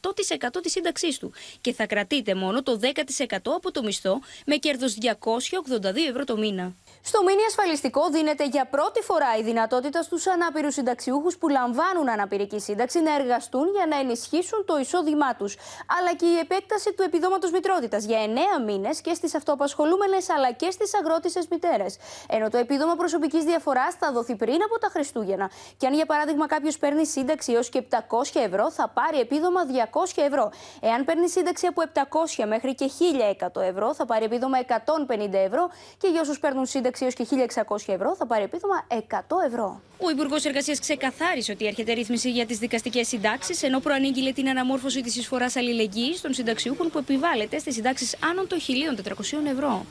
της σύνταξής του και θα κρατείται μόνο το 10% από το μισθό με κέρδος 282 ευρώ το μήνα. Στο μήνυ ασφαλιστικό δίνεται για πρώτη φορά η δυνατότητα στους ανάπηρους συνταξιούχους που λαμβάνουν αναπηρική σύνταξη να εργαστούν για να ενισχύσουν το εισόδημά τους. Αλλά και η επέκταση του επιδόματος μητρότητας για 9 μήνες και στις αυτοαπασχολούμενες αλλά και στις αγρότησες μητέρες. Ενώ το επίδομα προσωπικής διαφοράς θα δοθεί πριν από τα Χριστούγεννα. Και αν για παράδειγμα κάποιος παίρνει σύνταξη έως και 700 ευρώ, θα πάρει επίδομα 200 ευρώ. Εάν παίρνει σύνταξη από 700 μέχρι και 1100 ευρώ, θα πάρει επίδομα 150 ευρώ. Και για όσους παίρνουν σύνταξη έως και 1600 ευρώ, θα πάρει επίδομα 100 ευρώ. Ο Υπουργός Εργασίας ξεκαθάρισε ότι έρχεται ρύθμιση για τις δικαστικές συντάξεις, ενώ προανήγγειλε την αναμόρφωση της εισφοράς αλληλεγγύης των συνταξιούχων που επιβάλλεται στις συντάξεις άνω των 1.400 ευρώ.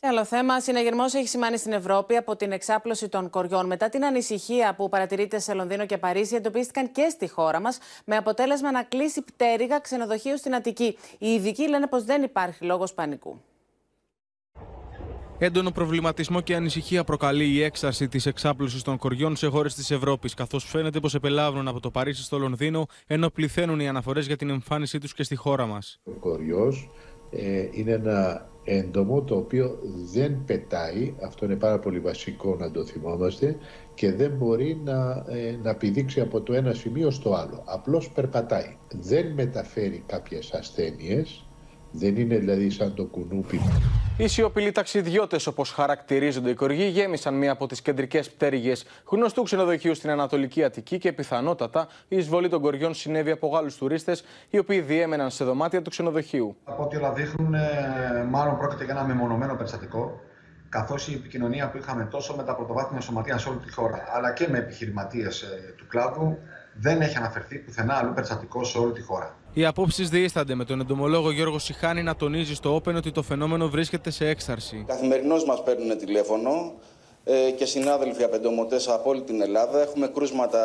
Σε άλλο θέμα, συναγερμός έχει σημάνει στην Ευρώπη από την εξάπλωση των κοριών. Μετά την ανησυχία που παρατηρείται σε Λονδίνο και Παρίσι, εντοπίστηκαν και στη χώρα μας, με αποτέλεσμα να κλείσει πτέρυγα ξενοδοχείου στην Αττική. Οι ειδικοί λένε πως δεν υπάρχει λόγος πανικού. Έντονο προβληματισμό και ανησυχία προκαλεί η έξαρση της εξάπλωσης των κοριών σε χώρες της Ευρώπης, καθώς φαίνεται πως επελάβουν από το Παρίσι στο Λονδίνο, ενώ πληθαίνουν οι αναφορές για την εμφάνισή τους και στη χώρα μας. Ο κοριό ε, είναι ένα έντομο το οποίο δεν πετάει, αυτό είναι πάρα πολύ βασικό να το θυμόμαστε, και δεν μπορεί να, ε, να πηδήξει από το ένα σημείο στο άλλο. Απλώς περπατάει. Δεν μεταφέρει κάποιες ασθένειες, δεν είναι δηλαδή σαν το κουνούπι. Οι σιωπηλοί ταξιδιώτες, όπως χαρακτηρίζονται οι κοργοί, γέμισαν μία από τις κεντρικές πτέρυγες γνωστού ξενοδοχείου στην Ανατολική Αττική και πιθανότατα η εισβολή των κοριών συνέβη από Γάλλους τουρίστες, οι οποίοι διέμεναν σε δωμάτια του ξενοδοχείου. Από ό,τι όλα δείχνουν, ε, μάλλον πρόκειται για ένα μεμονωμένο περιστατικό, καθώς η επικοινωνία που είχαμε τόσο με τα πρωτοβάθμια σωματεία σε όλη τη χώρα, αλλά και με επιχειρηματίες ε, του κλάδου, δεν έχει αναφερθεί πουθενά αλλού περιστατικό σε όλη τη χώρα. Οι απόψεις διήστανται με τον εντομολόγο Γιώργο Σιχάνη να τονίζει στο Open ότι το φαινόμενο βρίσκεται σε έξαρση. Καθημερινώς μας παίρνουν τηλέφωνο ε, και συνάδελφοι απεντομωτές από όλη την Ελλάδα. Έχουμε κρούσματα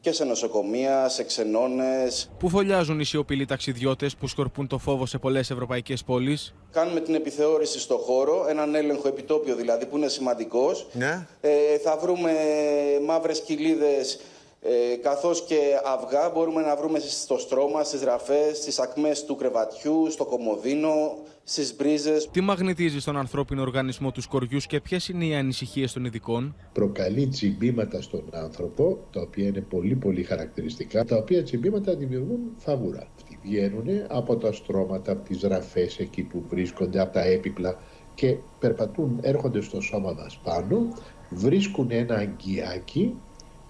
και σε νοσοκομεία, σε ξενώνες. Πού φωλιάζουν οι σιωπηλοί ταξιδιώτες που σκορπούν το φόβο σε πολλές ευρωπαϊκές πόλεις; Κάνουμε την επιθεώρηση στο χώρο, έναν έλεγχο επιτόπιο δηλαδή που είναι σημαντικός. Ναι. Ε, θα βρούμε μαύρες κοιλίδες ε, καθώς και αυγά μπορούμε να βρούμε στο στρώμα, στις ραφές, στις ακμές του κρεβατιού, στο κομμωδίνο, στις μπρίζες. Τι μαγνητίζει στον ανθρώπινο οργανισμό τους κοριούς και ποιες είναι οι ανησυχίες των ειδικών; Προκαλεί τσιμπήματα στον άνθρωπο, τα οποία είναι πολύ πολύ χαρακτηριστικά, τα οποία τσιμπήματα δημιουργούν φαβούρα. Αυτοί βγαίνουν από τα στρώματα, από τις ραφές εκεί που βρίσκονται, από τα έπιπλα και περπατούν, έρχονται στο σώμα μας πάνω, βρίσκουν ένα αγκιάκι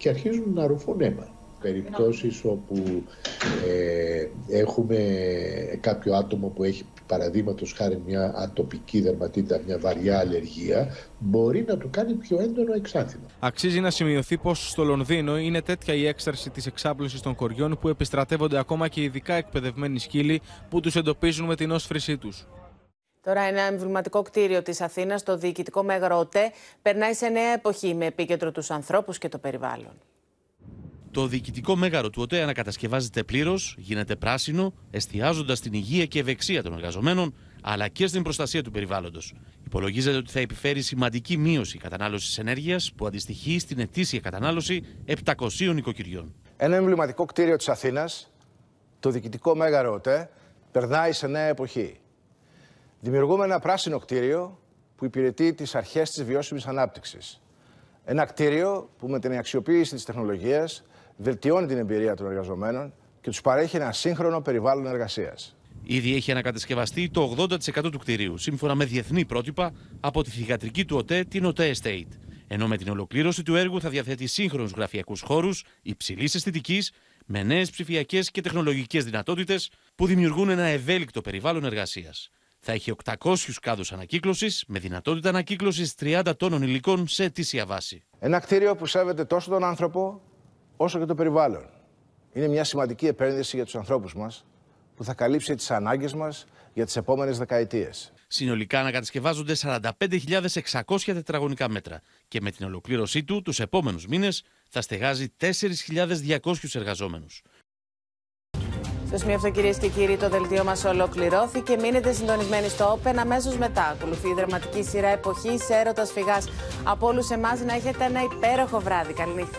και αρχίζουν να ρουφούν αίμα. Περιπτώσεις όπου ε, έχουμε κάποιο άτομο που έχει παραδείγματος χάρη μια ατοπική δερματίτα, μια βαριά αλλεργία, μπορεί να του κάνει πιο έντονο εξάθυνο. Αξίζει να σημειωθεί πως στο Λονδίνο είναι τέτοια η έξαρση της εξάπλωσης των κοριών που επιστρατεύονται ακόμα και ειδικά εκπαιδευμένοι σκύλοι που τους εντοπίζουν με την όσφρησή τους. Τώρα ένα εμβληματικό κτίριο της Αθήνας, το διοικητικό μέγαρο ΟΤΕ, περνάει σε νέα εποχή με επίκεντρο τους ανθρώπους και το περιβάλλον. Το διοικητικό μέγαρο του ΟΤΕ ανακατασκευάζεται πλήρως, γίνεται πράσινο, εστιάζοντας στην υγεία και ευεξία των εργαζομένων, αλλά και στην προστασία του περιβάλλοντος. Υπολογίζεται ότι θα επιφέρει σημαντική μείωση κατανάλωσης ενέργειας που αντιστοιχεί στην ετήσια κατανάλωση 700 οικοκυριών. Ένα εμβληματικό κτίριο της Αθήνας, το διοικητικό μέγαρο ΟΤΕ, περνάει σε νέα εποχή. Δημιουργούμε ένα πράσινο κτίριο που υπηρετεί τις αρχές της βιώσιμης ανάπτυξης. Ένα κτίριο που με την αξιοποίηση της τεχνολογίας βελτιώνει την εμπειρία των εργαζομένων και τους παρέχει ένα σύγχρονο περιβάλλον εργασίας. Ήδη έχει ανακατασκευαστεί το 80% του κτηρίου, σύμφωνα με διεθνή πρότυπα από τη θηγατρική του ΟΤΕ, την ΟΤΕ Estate. Ενώ με την ολοκλήρωση του έργου θα διαθέτει σύγχρονους γραφειακούς χώρους υψηλής αισθητικής, με νέες ψηφιακές και τεχνολογικές δυνατότητες που δημιουργούν ένα ευέλικτο περιβάλλον εργασίας θα έχει 800 κάδους ανακύκλωσης με δυνατότητα ανακύκλωσης 30 τόνων υλικών σε αιτήσια βάση. Ένα κτίριο που σέβεται τόσο τον άνθρωπο όσο και το περιβάλλον. Είναι μια σημαντική επένδυση για τους ανθρώπους μας που θα καλύψει τις ανάγκες μας για τις επόμενες δεκαετίες. Συνολικά ανακατασκευάζονται 45.600 τετραγωνικά μέτρα και με την ολοκλήρωσή του τους επόμενους μήνες θα στεγάζει 4.200 εργαζόμενους. Στο σημείο αυτό, κυρίε και κύριοι, το δελτίο μας ολοκληρώθηκε. Μείνετε συντονισμένοι στο Open. Αμέσως μετά ακολουθεί η δραματική σειρά εποχής έρωτας φυγάς. Από όλους εμάς να έχετε ένα υπέροχο βράδυ. Καληνύχτα.